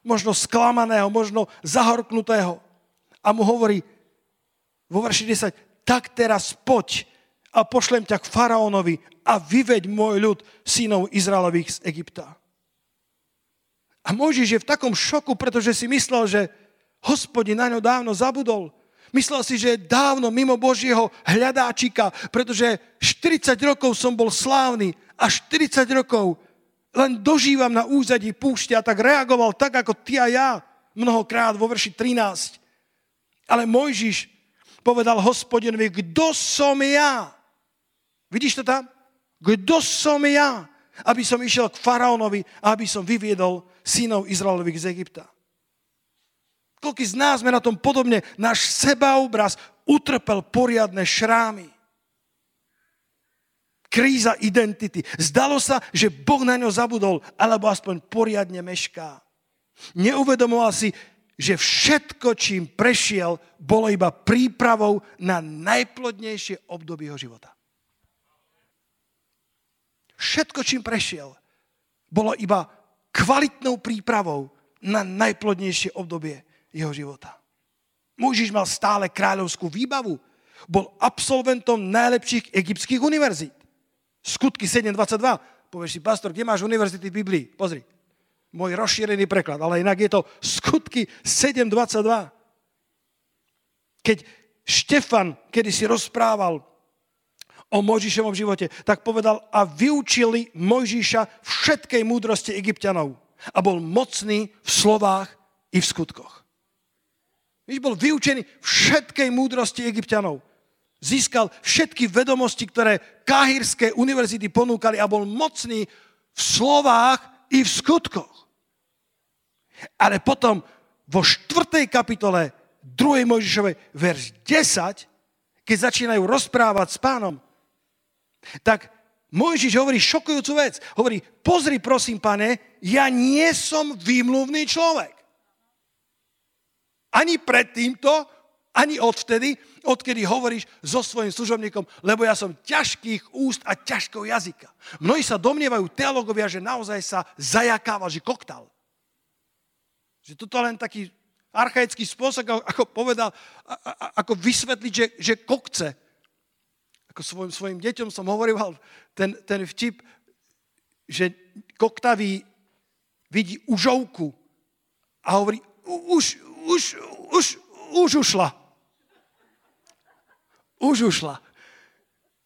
možno sklamaného, možno zahorknutého. A mu hovorí vo verši 10, tak teraz poď a pošlem ťa k faraónovi a vyveď môj ľud synov Izraelových z Egypta. A Mojžiš je v takom šoku, pretože si myslel, že hospodin na ňo dávno zabudol. Myslel si, že dávno mimo Božieho hľadáčika, pretože 40 rokov som bol slávny a 40 rokov len dožívam na úzadí púšte a tak reagoval tak, ako ty a ja mnohokrát vo verši 13. Ale Mojžiš povedal hospodinovi, kto som ja? Vidíš to tam? Kto som ja? Aby som išiel k faraónovi a aby som vyviedol synov Izraelových z Egypta. Koľko z nás sme na tom podobne, náš sebaobraz utrpel poriadne šrámy kríza identity. Zdalo sa, že Boh na ňo zabudol, alebo aspoň poriadne mešká. Neuvedomoval si, že všetko, čím prešiel, bolo iba prípravou na najplodnejšie obdobie jeho života. Všetko, čím prešiel, bolo iba kvalitnou prípravou na najplodnejšie obdobie jeho života. Mojžiš mal stále kráľovskú výbavu. Bol absolventom najlepších egyptských univerzít. Skutky 7.22. Povieš si, pastor, kde máš univerzity v Biblii? Pozri. Môj rozšírený preklad, ale inak je to skutky 7.22. Keď Štefan, kedy si rozprával o Mojžišovom živote, tak povedal a vyučili Mojžiša všetkej múdrosti egyptianov a bol mocný v slovách i v skutkoch. Víš, bol vyučený všetkej múdrosti egyptianov Získal všetky vedomosti, ktoré Kahírske univerzity ponúkali a bol mocný v slovách i v skutkoch. Ale potom vo 4. kapitole 2. Mojžišovej, verš 10, keď začínajú rozprávať s pánom, tak Mojžiš hovorí šokujúcu vec. Hovorí, pozri prosím, pane, ja nie som výmluvný človek. Ani pred týmto, ani odvtedy, odkedy hovoríš so svojím služobníkom, lebo ja som ťažkých úst a ťažkého jazyka. Mnohí sa domnievajú teologovia, že naozaj sa zajakáva, že koktal. Že toto len taký archaický spôsob, ako, povedal, ako vysvetliť, že, že kokce. Ako svojim, svojim deťom som hovoril ten, ten vtip, že koktavý vidí užovku a hovorí, už, už, už, už ušla už ušla.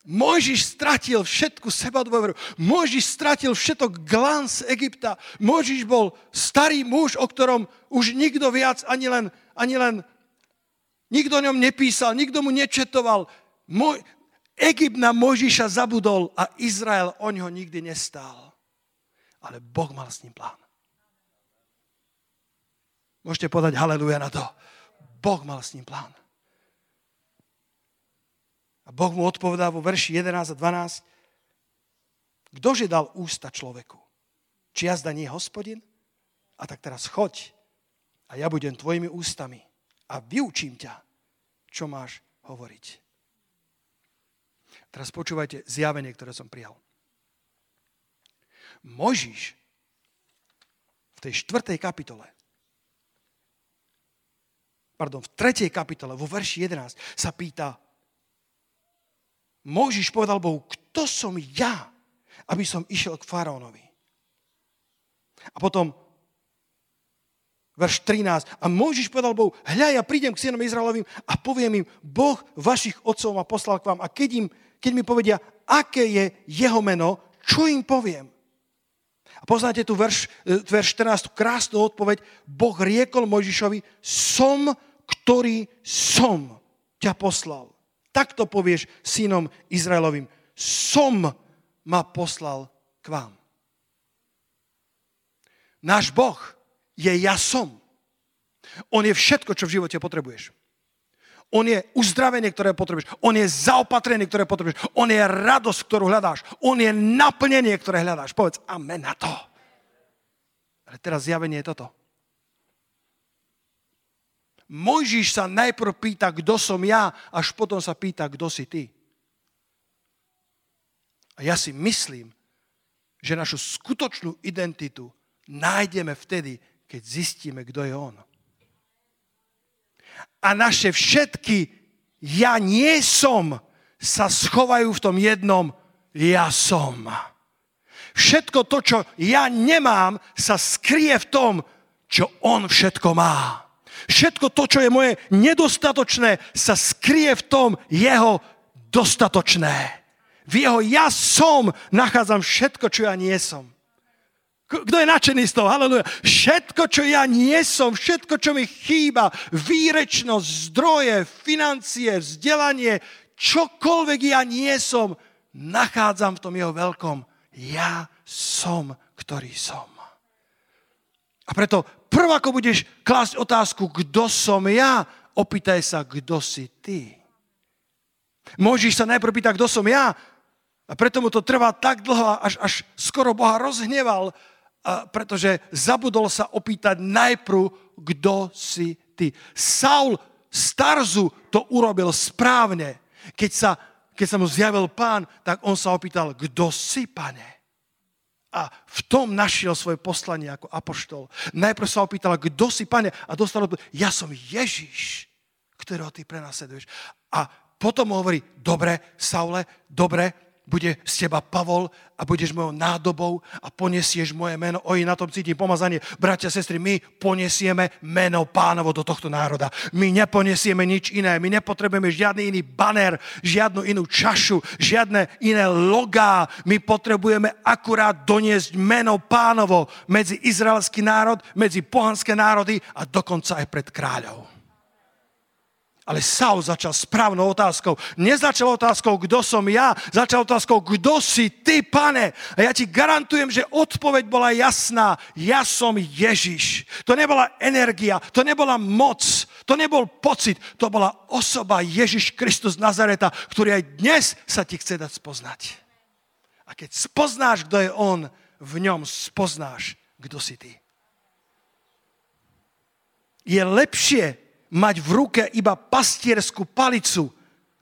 Mojžiš stratil všetku seba dôveru. Mojžiš stratil všetok glans Egypta. Mojžiš bol starý muž, o ktorom už nikto viac ani len, ani len nikto o ňom nepísal, nikto mu nečetoval. Moj, Egypt na Mojžiša zabudol a Izrael o ňo nikdy nestál. Ale Boh mal s ním plán. Môžete podať haleluja na to. Boh mal s ním plán. A Boh mu odpovedá vo verši 11 a 12, ktože dal ústa človeku? Či jazda nie hospodin? A tak teraz choď a ja budem tvojimi ústami a vyučím ťa, čo máš hovoriť. Teraz počúvajte zjavenie, ktoré som prijal. Možiš v tej štvrtej kapitole, pardon, v tretej kapitole, vo verši 11, sa pýta, Mojžiš povedal Bohu, kto som ja, aby som išiel k faraónovi. A potom verš 13. A Mojžiš povedal Bohu, hľa, ja prídem k synom Izraelovým a poviem im, Boh vašich otcov ma poslal k vám. A keď, im, keď mi povedia, aké je jeho meno, čo im poviem? A poznáte tu verš, e, verš 14, tú krásnu odpoveď. Boh riekol Mojžišovi, som, ktorý som ťa poslal. Takto povieš synom Izraelovým. Som ma poslal k vám. Náš Boh je ja som. On je všetko, čo v živote potrebuješ. On je uzdravenie, ktoré potrebuješ. On je zaopatrenie, ktoré potrebuješ. On je radosť, ktorú hľadáš. On je naplnenie, ktoré hľadáš. Povedz amen na to. Ale teraz zjavenie je toto. Mojžiš sa najprv pýta, kto som ja, až potom sa pýta, kto si ty. A ja si myslím, že našu skutočnú identitu nájdeme vtedy, keď zistíme, kto je on. A naše všetky ja nie som sa schovajú v tom jednom ja som. Všetko to, čo ja nemám, sa skrie v tom, čo on všetko má. Všetko to, čo je moje nedostatočné, sa skrie v tom jeho dostatočné. V jeho ja som nachádzam všetko, čo ja nie som. Kto je nadšený z toho? Haleluja. Všetko, čo ja nie som, všetko, čo mi chýba, výrečnosť, zdroje, financie, vzdelanie, čokoľvek ja nie som, nachádzam v tom jeho veľkom. Ja som, ktorý som. A preto prv, ako budeš klásť otázku, kto som ja, opýtaj sa, kto si ty. Môžeš sa najprv pýtať, kto som ja, a preto mu to trvá tak dlho, až, až skoro Boha rozhneval, a pretože zabudol sa opýtať najprv, kto si ty. Saul Starzu to urobil správne. Keď sa, keď sa mu zjavil pán, tak on sa opýtal, kto si, pane? A v tom našiel svoje poslanie ako apoštol. Najprv sa opýtal, kto si, pane? A dostal odpoveď, ja som Ježiš, ktorého ty prenasleduješ. A potom mu hovorí, dobre, Saule, dobre, bude z teba Pavol a budeš mojou nádobou a ponesieš moje meno. Oj, na tom cítim pomazanie. Bratia, sestry, my ponesieme meno pánovo do tohto národa. My neponesieme nič iné. My nepotrebujeme žiadny iný baner, žiadnu inú čašu, žiadne iné logá. My potrebujeme akurát doniesť meno pánovo medzi izraelský národ, medzi pohanské národy a dokonca aj pred kráľov. Ale Saul začal správnou otázkou. Nezačal otázkou, kto som ja, začal otázkou, kto si ty, pane. A ja ti garantujem, že odpoveď bola jasná. Ja som Ježiš. To nebola energia, to nebola moc, to nebol pocit, to bola osoba Ježiš Kristus Nazareta, ktorý aj dnes sa ti chce dať spoznať. A keď spoznáš, kto je On, v ňom spoznáš, kto si ty. Je lepšie mať v ruke iba pastierskú palicu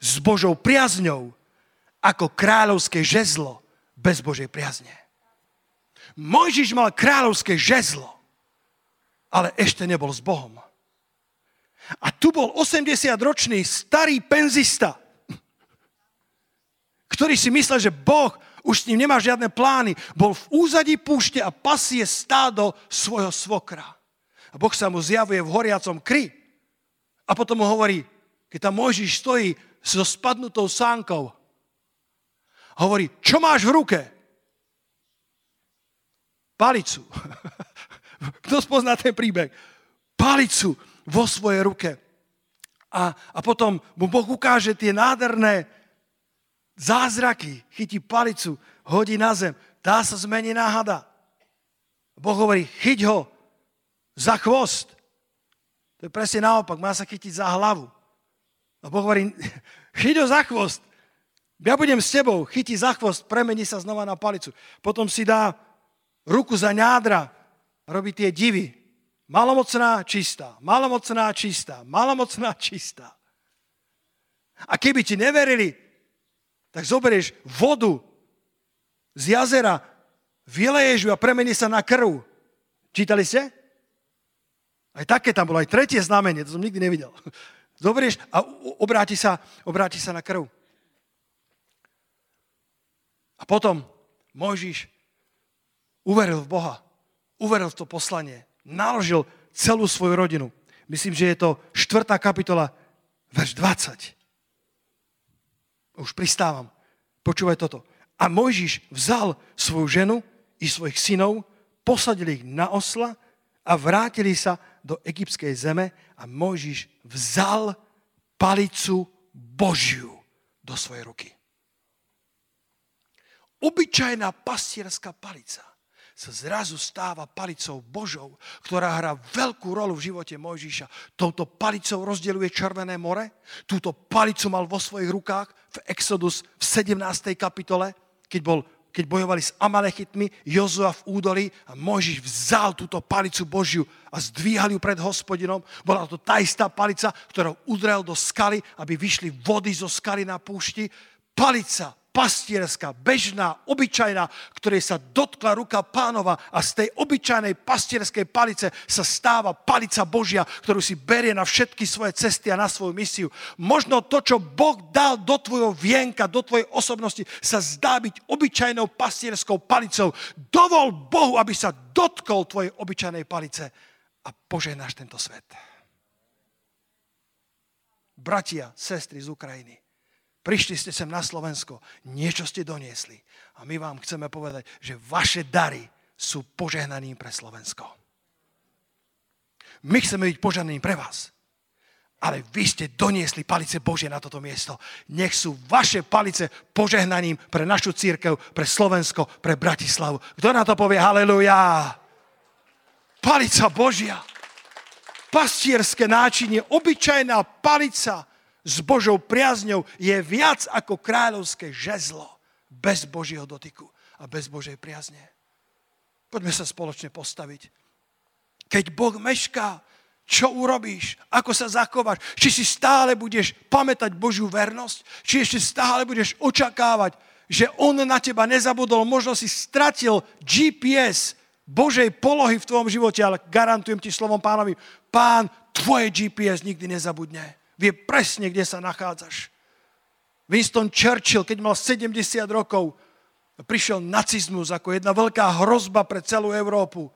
s Božou priazňou, ako kráľovské žezlo bez Božej priazne. Mojžiš mal kráľovské žezlo, ale ešte nebol s Bohom. A tu bol 80-ročný starý penzista, ktorý si myslel, že Boh už s ním nemá žiadne plány. Bol v úzadí púšte a pasie stádo svojho svokra. A Boh sa mu zjavuje v horiacom kry. A potom mu hovorí, keď tam Mojžiš stojí so spadnutou sánkou, hovorí, čo máš v ruke? Palicu. Kto spozná ten príbeh? Palicu vo svojej ruke. A, a potom mu Boh ukáže tie nádherné zázraky, chytí palicu, hodí na zem, tá sa zmení na hada. Boh hovorí, chyť ho za chvost to je presne naopak, má sa chytiť za hlavu. A Boh hovorí, chyť ho za chvost. Ja budem s tebou, chytí za chvost, premení sa znova na palicu. Potom si dá ruku za ňádra, robí tie divy. Malomocná, čistá, malomocná, čistá, malomocná, čistá. A keby ti neverili, tak zoberieš vodu z jazera, vyleješ ju a premení sa na krv. Čítali ste? Aj také tam bolo, aj tretie znamenie, to som nikdy nevidel. Zoberieš a obráti sa, obráti sa na krv. A potom Mojžiš uveril v Boha, uveril v to poslanie, naložil celú svoju rodinu. Myslím, že je to 4. kapitola, verš 20. Už pristávam. Počúvaj toto. A Mojžiš vzal svoju ženu i svojich synov, posadil ich na osla a vrátili sa do egyptskej zeme a Mojžiš vzal palicu Božiu do svojej ruky. Obyčajná pastierská palica sa zrazu stáva palicou Božou, ktorá hrá veľkú rolu v živote Mojžiša. Touto palicou rozdeľuje Červené more. Túto palicu mal vo svojich rukách v Exodus v 17. kapitole, keď, bol, keď bojovali s Amalechitmi, Jozua v údolí a Mojžiš vzal túto palicu Božiu a zdvíhal ju pred hospodinom. Bola to tá istá palica, ktorou udrel do skaly, aby vyšli vody zo skaly na púšti. Palica pastierská, bežná, obyčajná, ktorej sa dotkla ruka pánova a z tej obyčajnej pastierskej palice sa stáva palica Božia, ktorú si berie na všetky svoje cesty a na svoju misiu. Možno to, čo Boh dal do tvojho vienka, do tvojej osobnosti, sa zdá byť obyčajnou pastierskou palicou. Dovol Bohu, aby sa dotkol tvojej obyčajnej palice a poženáš tento svet. Bratia, sestry z Ukrajiny, Prišli ste sem na Slovensko, niečo ste doniesli. A my vám chceme povedať, že vaše dary sú požehnaním pre Slovensko. My chceme byť požehnaním pre vás. Ale vy ste doniesli palice Bože na toto miesto. Nech sú vaše palice požehnaním pre našu církev, pre Slovensko, pre Bratislavu. Kto na to povie haleluja? Palica Božia. Pastierské náčinie, obyčajná palica s Božou priazňou je viac ako kráľovské žezlo bez Božieho dotyku a bez Božej priazne. Poďme sa spoločne postaviť. Keď Boh mešká, čo urobíš? Ako sa zachováš? Či si stále budeš pamätať Božiu vernosť? Či ešte stále budeš očakávať, že On na teba nezabudol? Možno si stratil GPS Božej polohy v tvojom živote, ale garantujem ti slovom pánovi, pán tvoje GPS nikdy nezabudne vie presne, kde sa nachádzaš. Winston Churchill, keď mal 70 rokov, prišiel nacizmus ako jedna veľká hrozba pre celú Európu,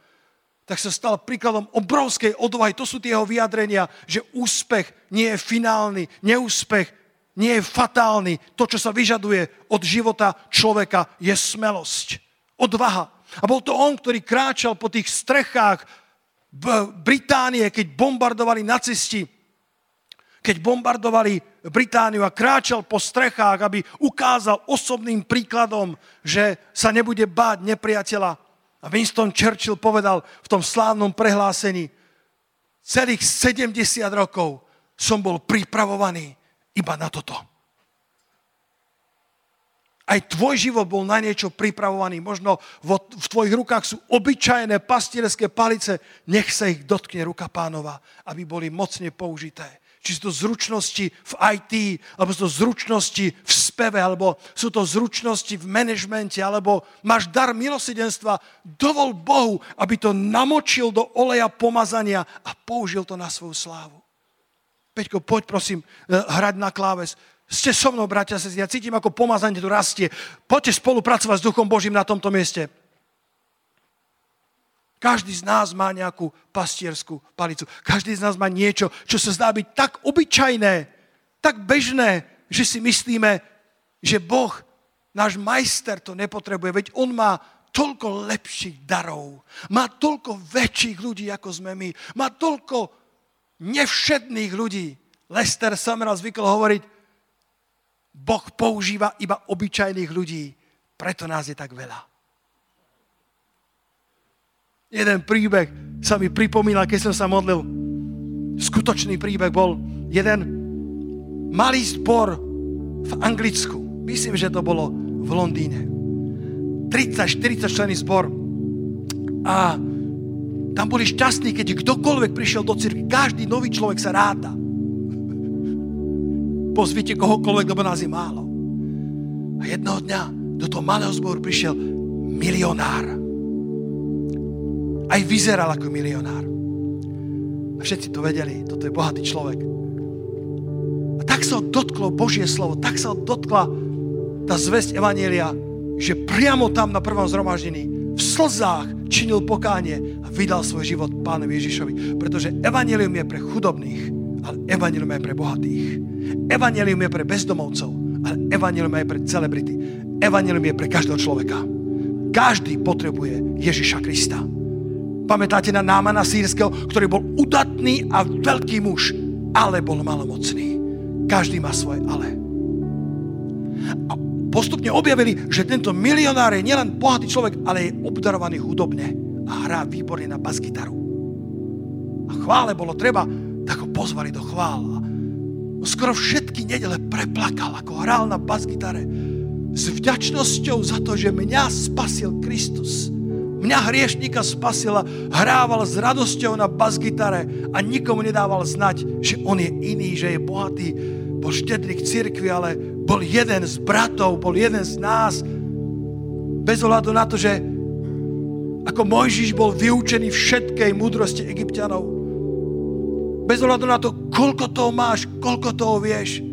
tak sa stal príkladom obrovskej odvahy. To sú tie jeho vyjadrenia, že úspech nie je finálny, neúspech nie je fatálny. To, čo sa vyžaduje od života človeka, je smelosť, odvaha. A bol to on, ktorý kráčal po tých strechách Británie, keď bombardovali nacisti keď bombardovali Britániu a kráčal po strechách, aby ukázal osobným príkladom, že sa nebude báť nepriateľa. A Winston Churchill povedal v tom slávnom prehlásení, celých 70 rokov som bol pripravovaný iba na toto. Aj tvoj život bol na niečo pripravovaný. Možno v tvojich rukách sú obyčajné pastierské palice. Nech sa ich dotkne ruka pánova, aby boli mocne použité či sú to zručnosti v IT, alebo sú to zručnosti v speve, alebo sú to zručnosti v manažmente, alebo máš dar milosedenstva, dovol Bohu, aby to namočil do oleja pomazania a použil to na svoju slávu. Peťko, poď prosím eh, hrať na kláves. Ste so mnou, bratia, ja cítim, ako pomazanie tu rastie. Poďte spolupracovať s Duchom Božím na tomto mieste. Každý z nás má nejakú pastierskú palicu. Každý z nás má niečo, čo sa zdá byť tak obyčajné, tak bežné, že si myslíme, že Boh, náš majster, to nepotrebuje. Veď On má toľko lepších darov. Má toľko väčších ľudí, ako sme my. Má toľko nevšedných ľudí. Lester Summerall zvykol hovoriť, Boh používa iba obyčajných ľudí, preto nás je tak veľa jeden príbeh sa mi pripomínal, keď som sa modlil. Skutočný príbeh bol jeden malý zbor v Anglicku. Myslím, že to bolo v Londýne. 30-40 členy zbor. A tam boli šťastní, keď kdokoľvek prišiel do cirkvi. Každý nový človek sa ráta. Pozvite kohokoľvek, lebo nás je málo. A jednoho dňa do toho malého zboru prišiel milionár aj vyzeral ako milionár. A všetci to vedeli, toto je bohatý človek. A tak sa ho dotklo Božie slovo, tak sa ho dotkla tá zväzť Evanielia, že priamo tam na prvom zhromaždení v slzách činil pokánie a vydal svoj život pánovi Ježišovi. Pretože Evangelium je pre chudobných, ale Evangelium je pre bohatých. Evangelium je pre bezdomovcov, ale Evangelium je pre celebrity. Evangelium je pre každého človeka. Každý potrebuje Ježiša Krista. Pamätáte na Námana sírskeho, ktorý bol udatný a veľký muž, ale bol malomocný. Každý má svoje ale. A postupne objavili, že tento milionár je nielen bohatý človek, ale je obdarovaný hudobne a hrá výborne na basgitaru. A chvále bolo treba, tak ho pozvali do chvál. Skoro všetky nedele preplakal, ako hral na basgitare s vďačnosťou za to, že mňa spasil Kristus Mňa hriešníka spasila, hrával s radosťou na basgitare a nikomu nedával znať, že on je iný, že je bohatý, bol štedrý k cirkvi, ale bol jeden z bratov, bol jeden z nás. Bez ohľadu na to, že ako Mojžiš bol vyučený všetkej múdrosti egyptianov. Bez ohľadu na to, koľko toho máš, koľko toho vieš.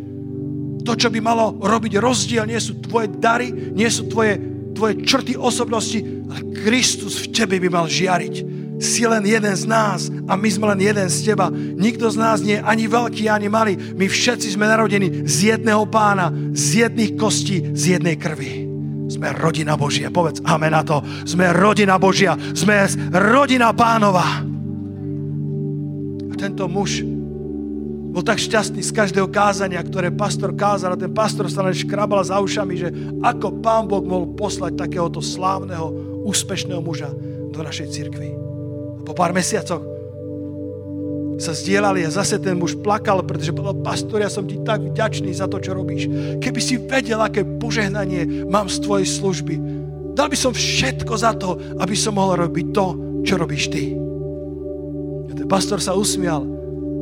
To, čo by malo robiť rozdiel, nie sú tvoje dary, nie sú tvoje, tvoje črty osobnosti, ale Kristus v tebe by mal žiariť. Si len jeden z nás a my sme len jeden z teba. Nikto z nás nie je ani veľký, ani malý. My všetci sme narodení z jedného pána, z jedných kostí, z jednej krvi. Sme rodina Božia. Povedz amen na to. Sme rodina Božia. Sme rodina pánova. A tento muž bol tak šťastný z každého kázania, ktoré pastor kázal a ten pastor sa len škrabal za ušami, že ako pán Boh mohol poslať takéhoto slávneho, úspešného muža do našej cirkvi. A po pár mesiacoch sa zdieľali a zase ten muž plakal, pretože povedal, pastor, ja som ti tak vďačný za to, čo robíš. Keby si vedel, aké požehnanie mám z tvojej služby, dal by som všetko za to, aby som mohol robiť to, čo robíš ty. A ten pastor sa usmial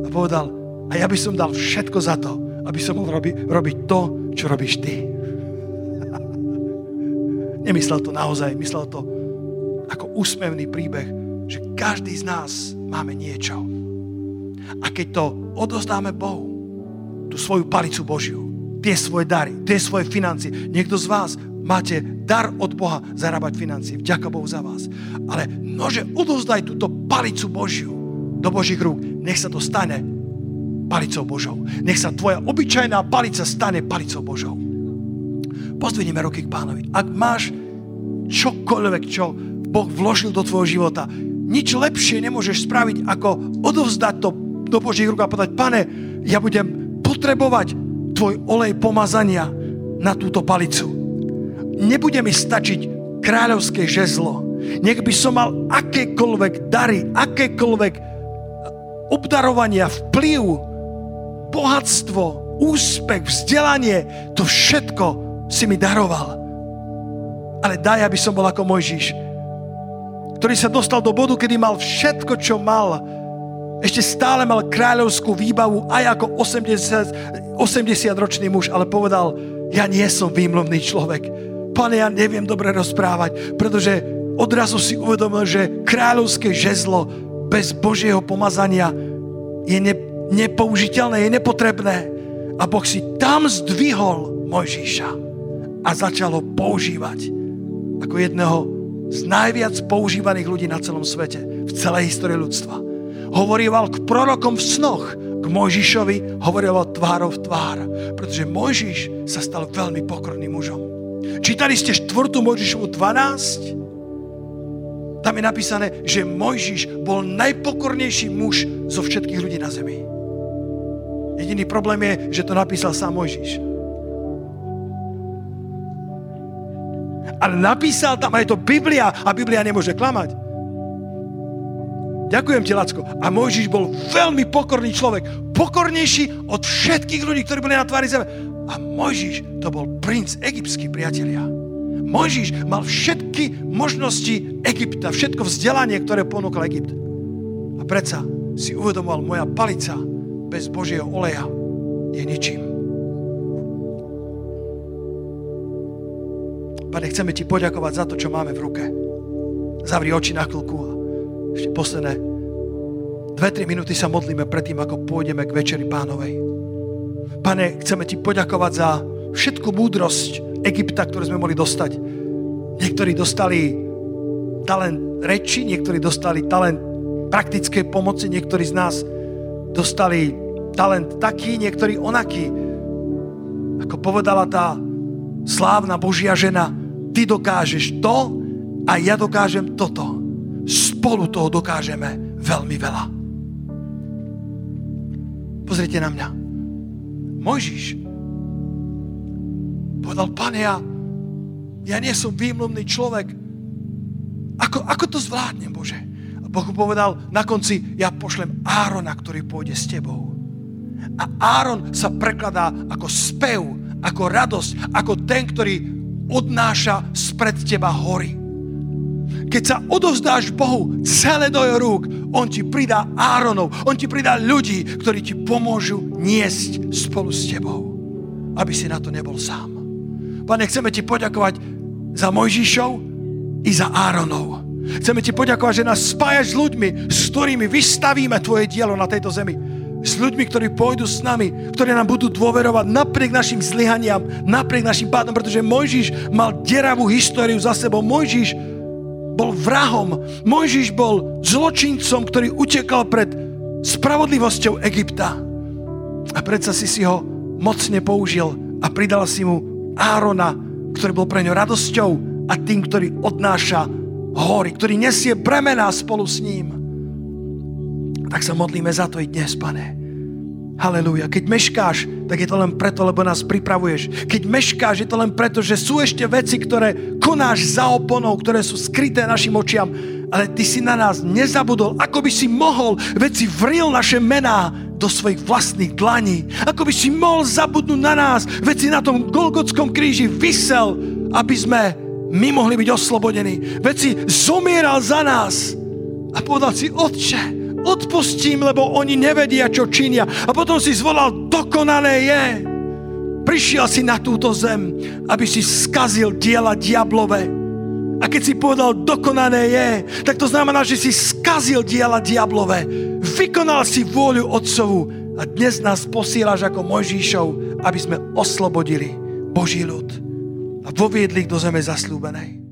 a povedal, a ja by som dal všetko za to, aby som mohol robi, robiť to, čo robíš ty. Nemyslel to naozaj, myslel to ako úsmevný príbeh, že každý z nás máme niečo. A keď to odozdáme Bohu, tú svoju palicu Božiu, tie svoje dary, tie svoje financie, niekto z vás máte dar od Boha zarábať financie. Vďaka Bohu za vás. Ale nože odozdaj túto palicu Božiu do Božích rúk. Nech sa to stane palicou Božou. Nech sa tvoja obyčajná palica stane palicou Božou. Pozdvinime ruky k pánovi. Ak máš čokoľvek, čo Boh vložil do tvojho života, nič lepšie nemôžeš spraviť, ako odovzdať to do Božích rúk a povedať, pane, ja budem potrebovať tvoj olej pomazania na túto palicu. Nebude mi stačiť kráľovské žezlo. Nech by som mal akékoľvek dary, akékoľvek obdarovania, vplyv, bohatstvo, úspech, vzdelanie, to všetko si mi daroval. Ale daj, aby som bol ako Mojžiš, ktorý sa dostal do bodu, kedy mal všetko, čo mal. Ešte stále mal kráľovskú výbavu aj ako 80, 80 ročný muž, ale povedal, ja nie som výmluvný človek. Pane, ja neviem dobre rozprávať, pretože odrazu si uvedomil, že kráľovské žezlo bez Božieho pomazania je ne, nepoužiteľné, je nepotrebné. A Boh si tam zdvihol Mojžíša a začal ho používať ako jedného z najviac používaných ľudí na celom svete, v celej histórii ľudstva. Hovorieval k prorokom v snoch, k Mojžišovi hovoril tvárov tvár, pretože Mojžiš sa stal veľmi pokorným mužom. Čítali ste štvrtú Mojžišovu 12? Tam je napísané, že Mojžiš bol najpokornejší muž zo všetkých ľudí na zemi. Jediný problém je, že to napísal sám Mojžiš. Ale napísal tam, aj to Biblia a Biblia nemôže klamať. Ďakujem ti, Lacko. A Mojžiš bol veľmi pokorný človek. Pokornejší od všetkých ľudí, ktorí boli na tvári zeme. A Mojžiš to bol princ egyptský, priatelia. Mojžiš mal všetky možnosti Egypta, všetko vzdelanie, ktoré ponúkal Egypt. A predsa si uvedomoval, moja palica bez Božieho oleja je ničím. Pane, chceme Ti poďakovať za to, čo máme v ruke. Zavri oči na chvíľku a Ešte posledné dve, tri minúty sa modlíme predtým, ako pôjdeme k Večeri pánovej. Pane, chceme ti poďakovať za všetku múdrosť Egypta, ktorú sme mohli dostať. Niektorí dostali talent reči, niektorí dostali talent praktickej pomoci, niektorí z nás dostali talent taký, niektorí onaký. Ako povedala tá slávna Božia žena, ty dokážeš to a ja dokážem toto. Spolu toho dokážeme veľmi veľa. Pozrite na mňa. Mojžiš povedal, pane, ja, ja nie som výmluvný človek. Ako, ako to zvládnem, Bože? Boh povedal na konci, ja pošlem Árona, ktorý pôjde s tebou. A Áron sa prekladá ako spev, ako radosť, ako ten, ktorý odnáša spred teba hory. Keď sa odovzdáš Bohu celé do jeho rúk, On ti pridá Áronov, On ti pridá ľudí, ktorí ti pomôžu niesť spolu s tebou, aby si na to nebol sám. Pane, chceme ti poďakovať za Mojžišov i za Áronov. Chceme ti poďakovať, že nás spájaš s ľuďmi, s ktorými vystavíme tvoje dielo na tejto zemi s ľuďmi, ktorí pôjdu s nami, ktorí nám budú dôverovať napriek našim zlyhaniam, napriek našim pádom, pretože Mojžiš mal deravú históriu za sebou. Mojžiš bol vrahom, Mojžiš bol zločincom, ktorý utekal pred spravodlivosťou Egypta. A predsa si si ho mocne použil a pridal si mu Árona, ktorý bol pre ňo radosťou a tým, ktorý odnáša hory, ktorý nesie bremená spolu s ním. Tak sa modlíme za to i dnes, pane. Halelúja. Keď meškáš, tak je to len preto, lebo nás pripravuješ. Keď meškáš, je to len preto, že sú ešte veci, ktoré konáš za oponou, ktoré sú skryté našim očiam, ale ty si na nás nezabudol. Ako by si mohol, veci vril naše mená do svojich vlastných dlaní. Ako by si mohol zabudnúť na nás, veci na tom Golgotskom kríži vysel, aby sme my mohli byť oslobodení. Veci zomieral za nás a povedal si, Otče, odpustím, lebo oni nevedia, čo činia. A potom si zvolal, dokonané je. Prišiel si na túto zem, aby si skazil diela diablové. A keď si povedal, dokonané je, tak to znamená, že si skazil diela diablové. Vykonal si vôľu Otcovu a dnes nás posílaš ako Mojžíšov, aby sme oslobodili Boží ľud a voviedli ich do zeme zaslúbenej.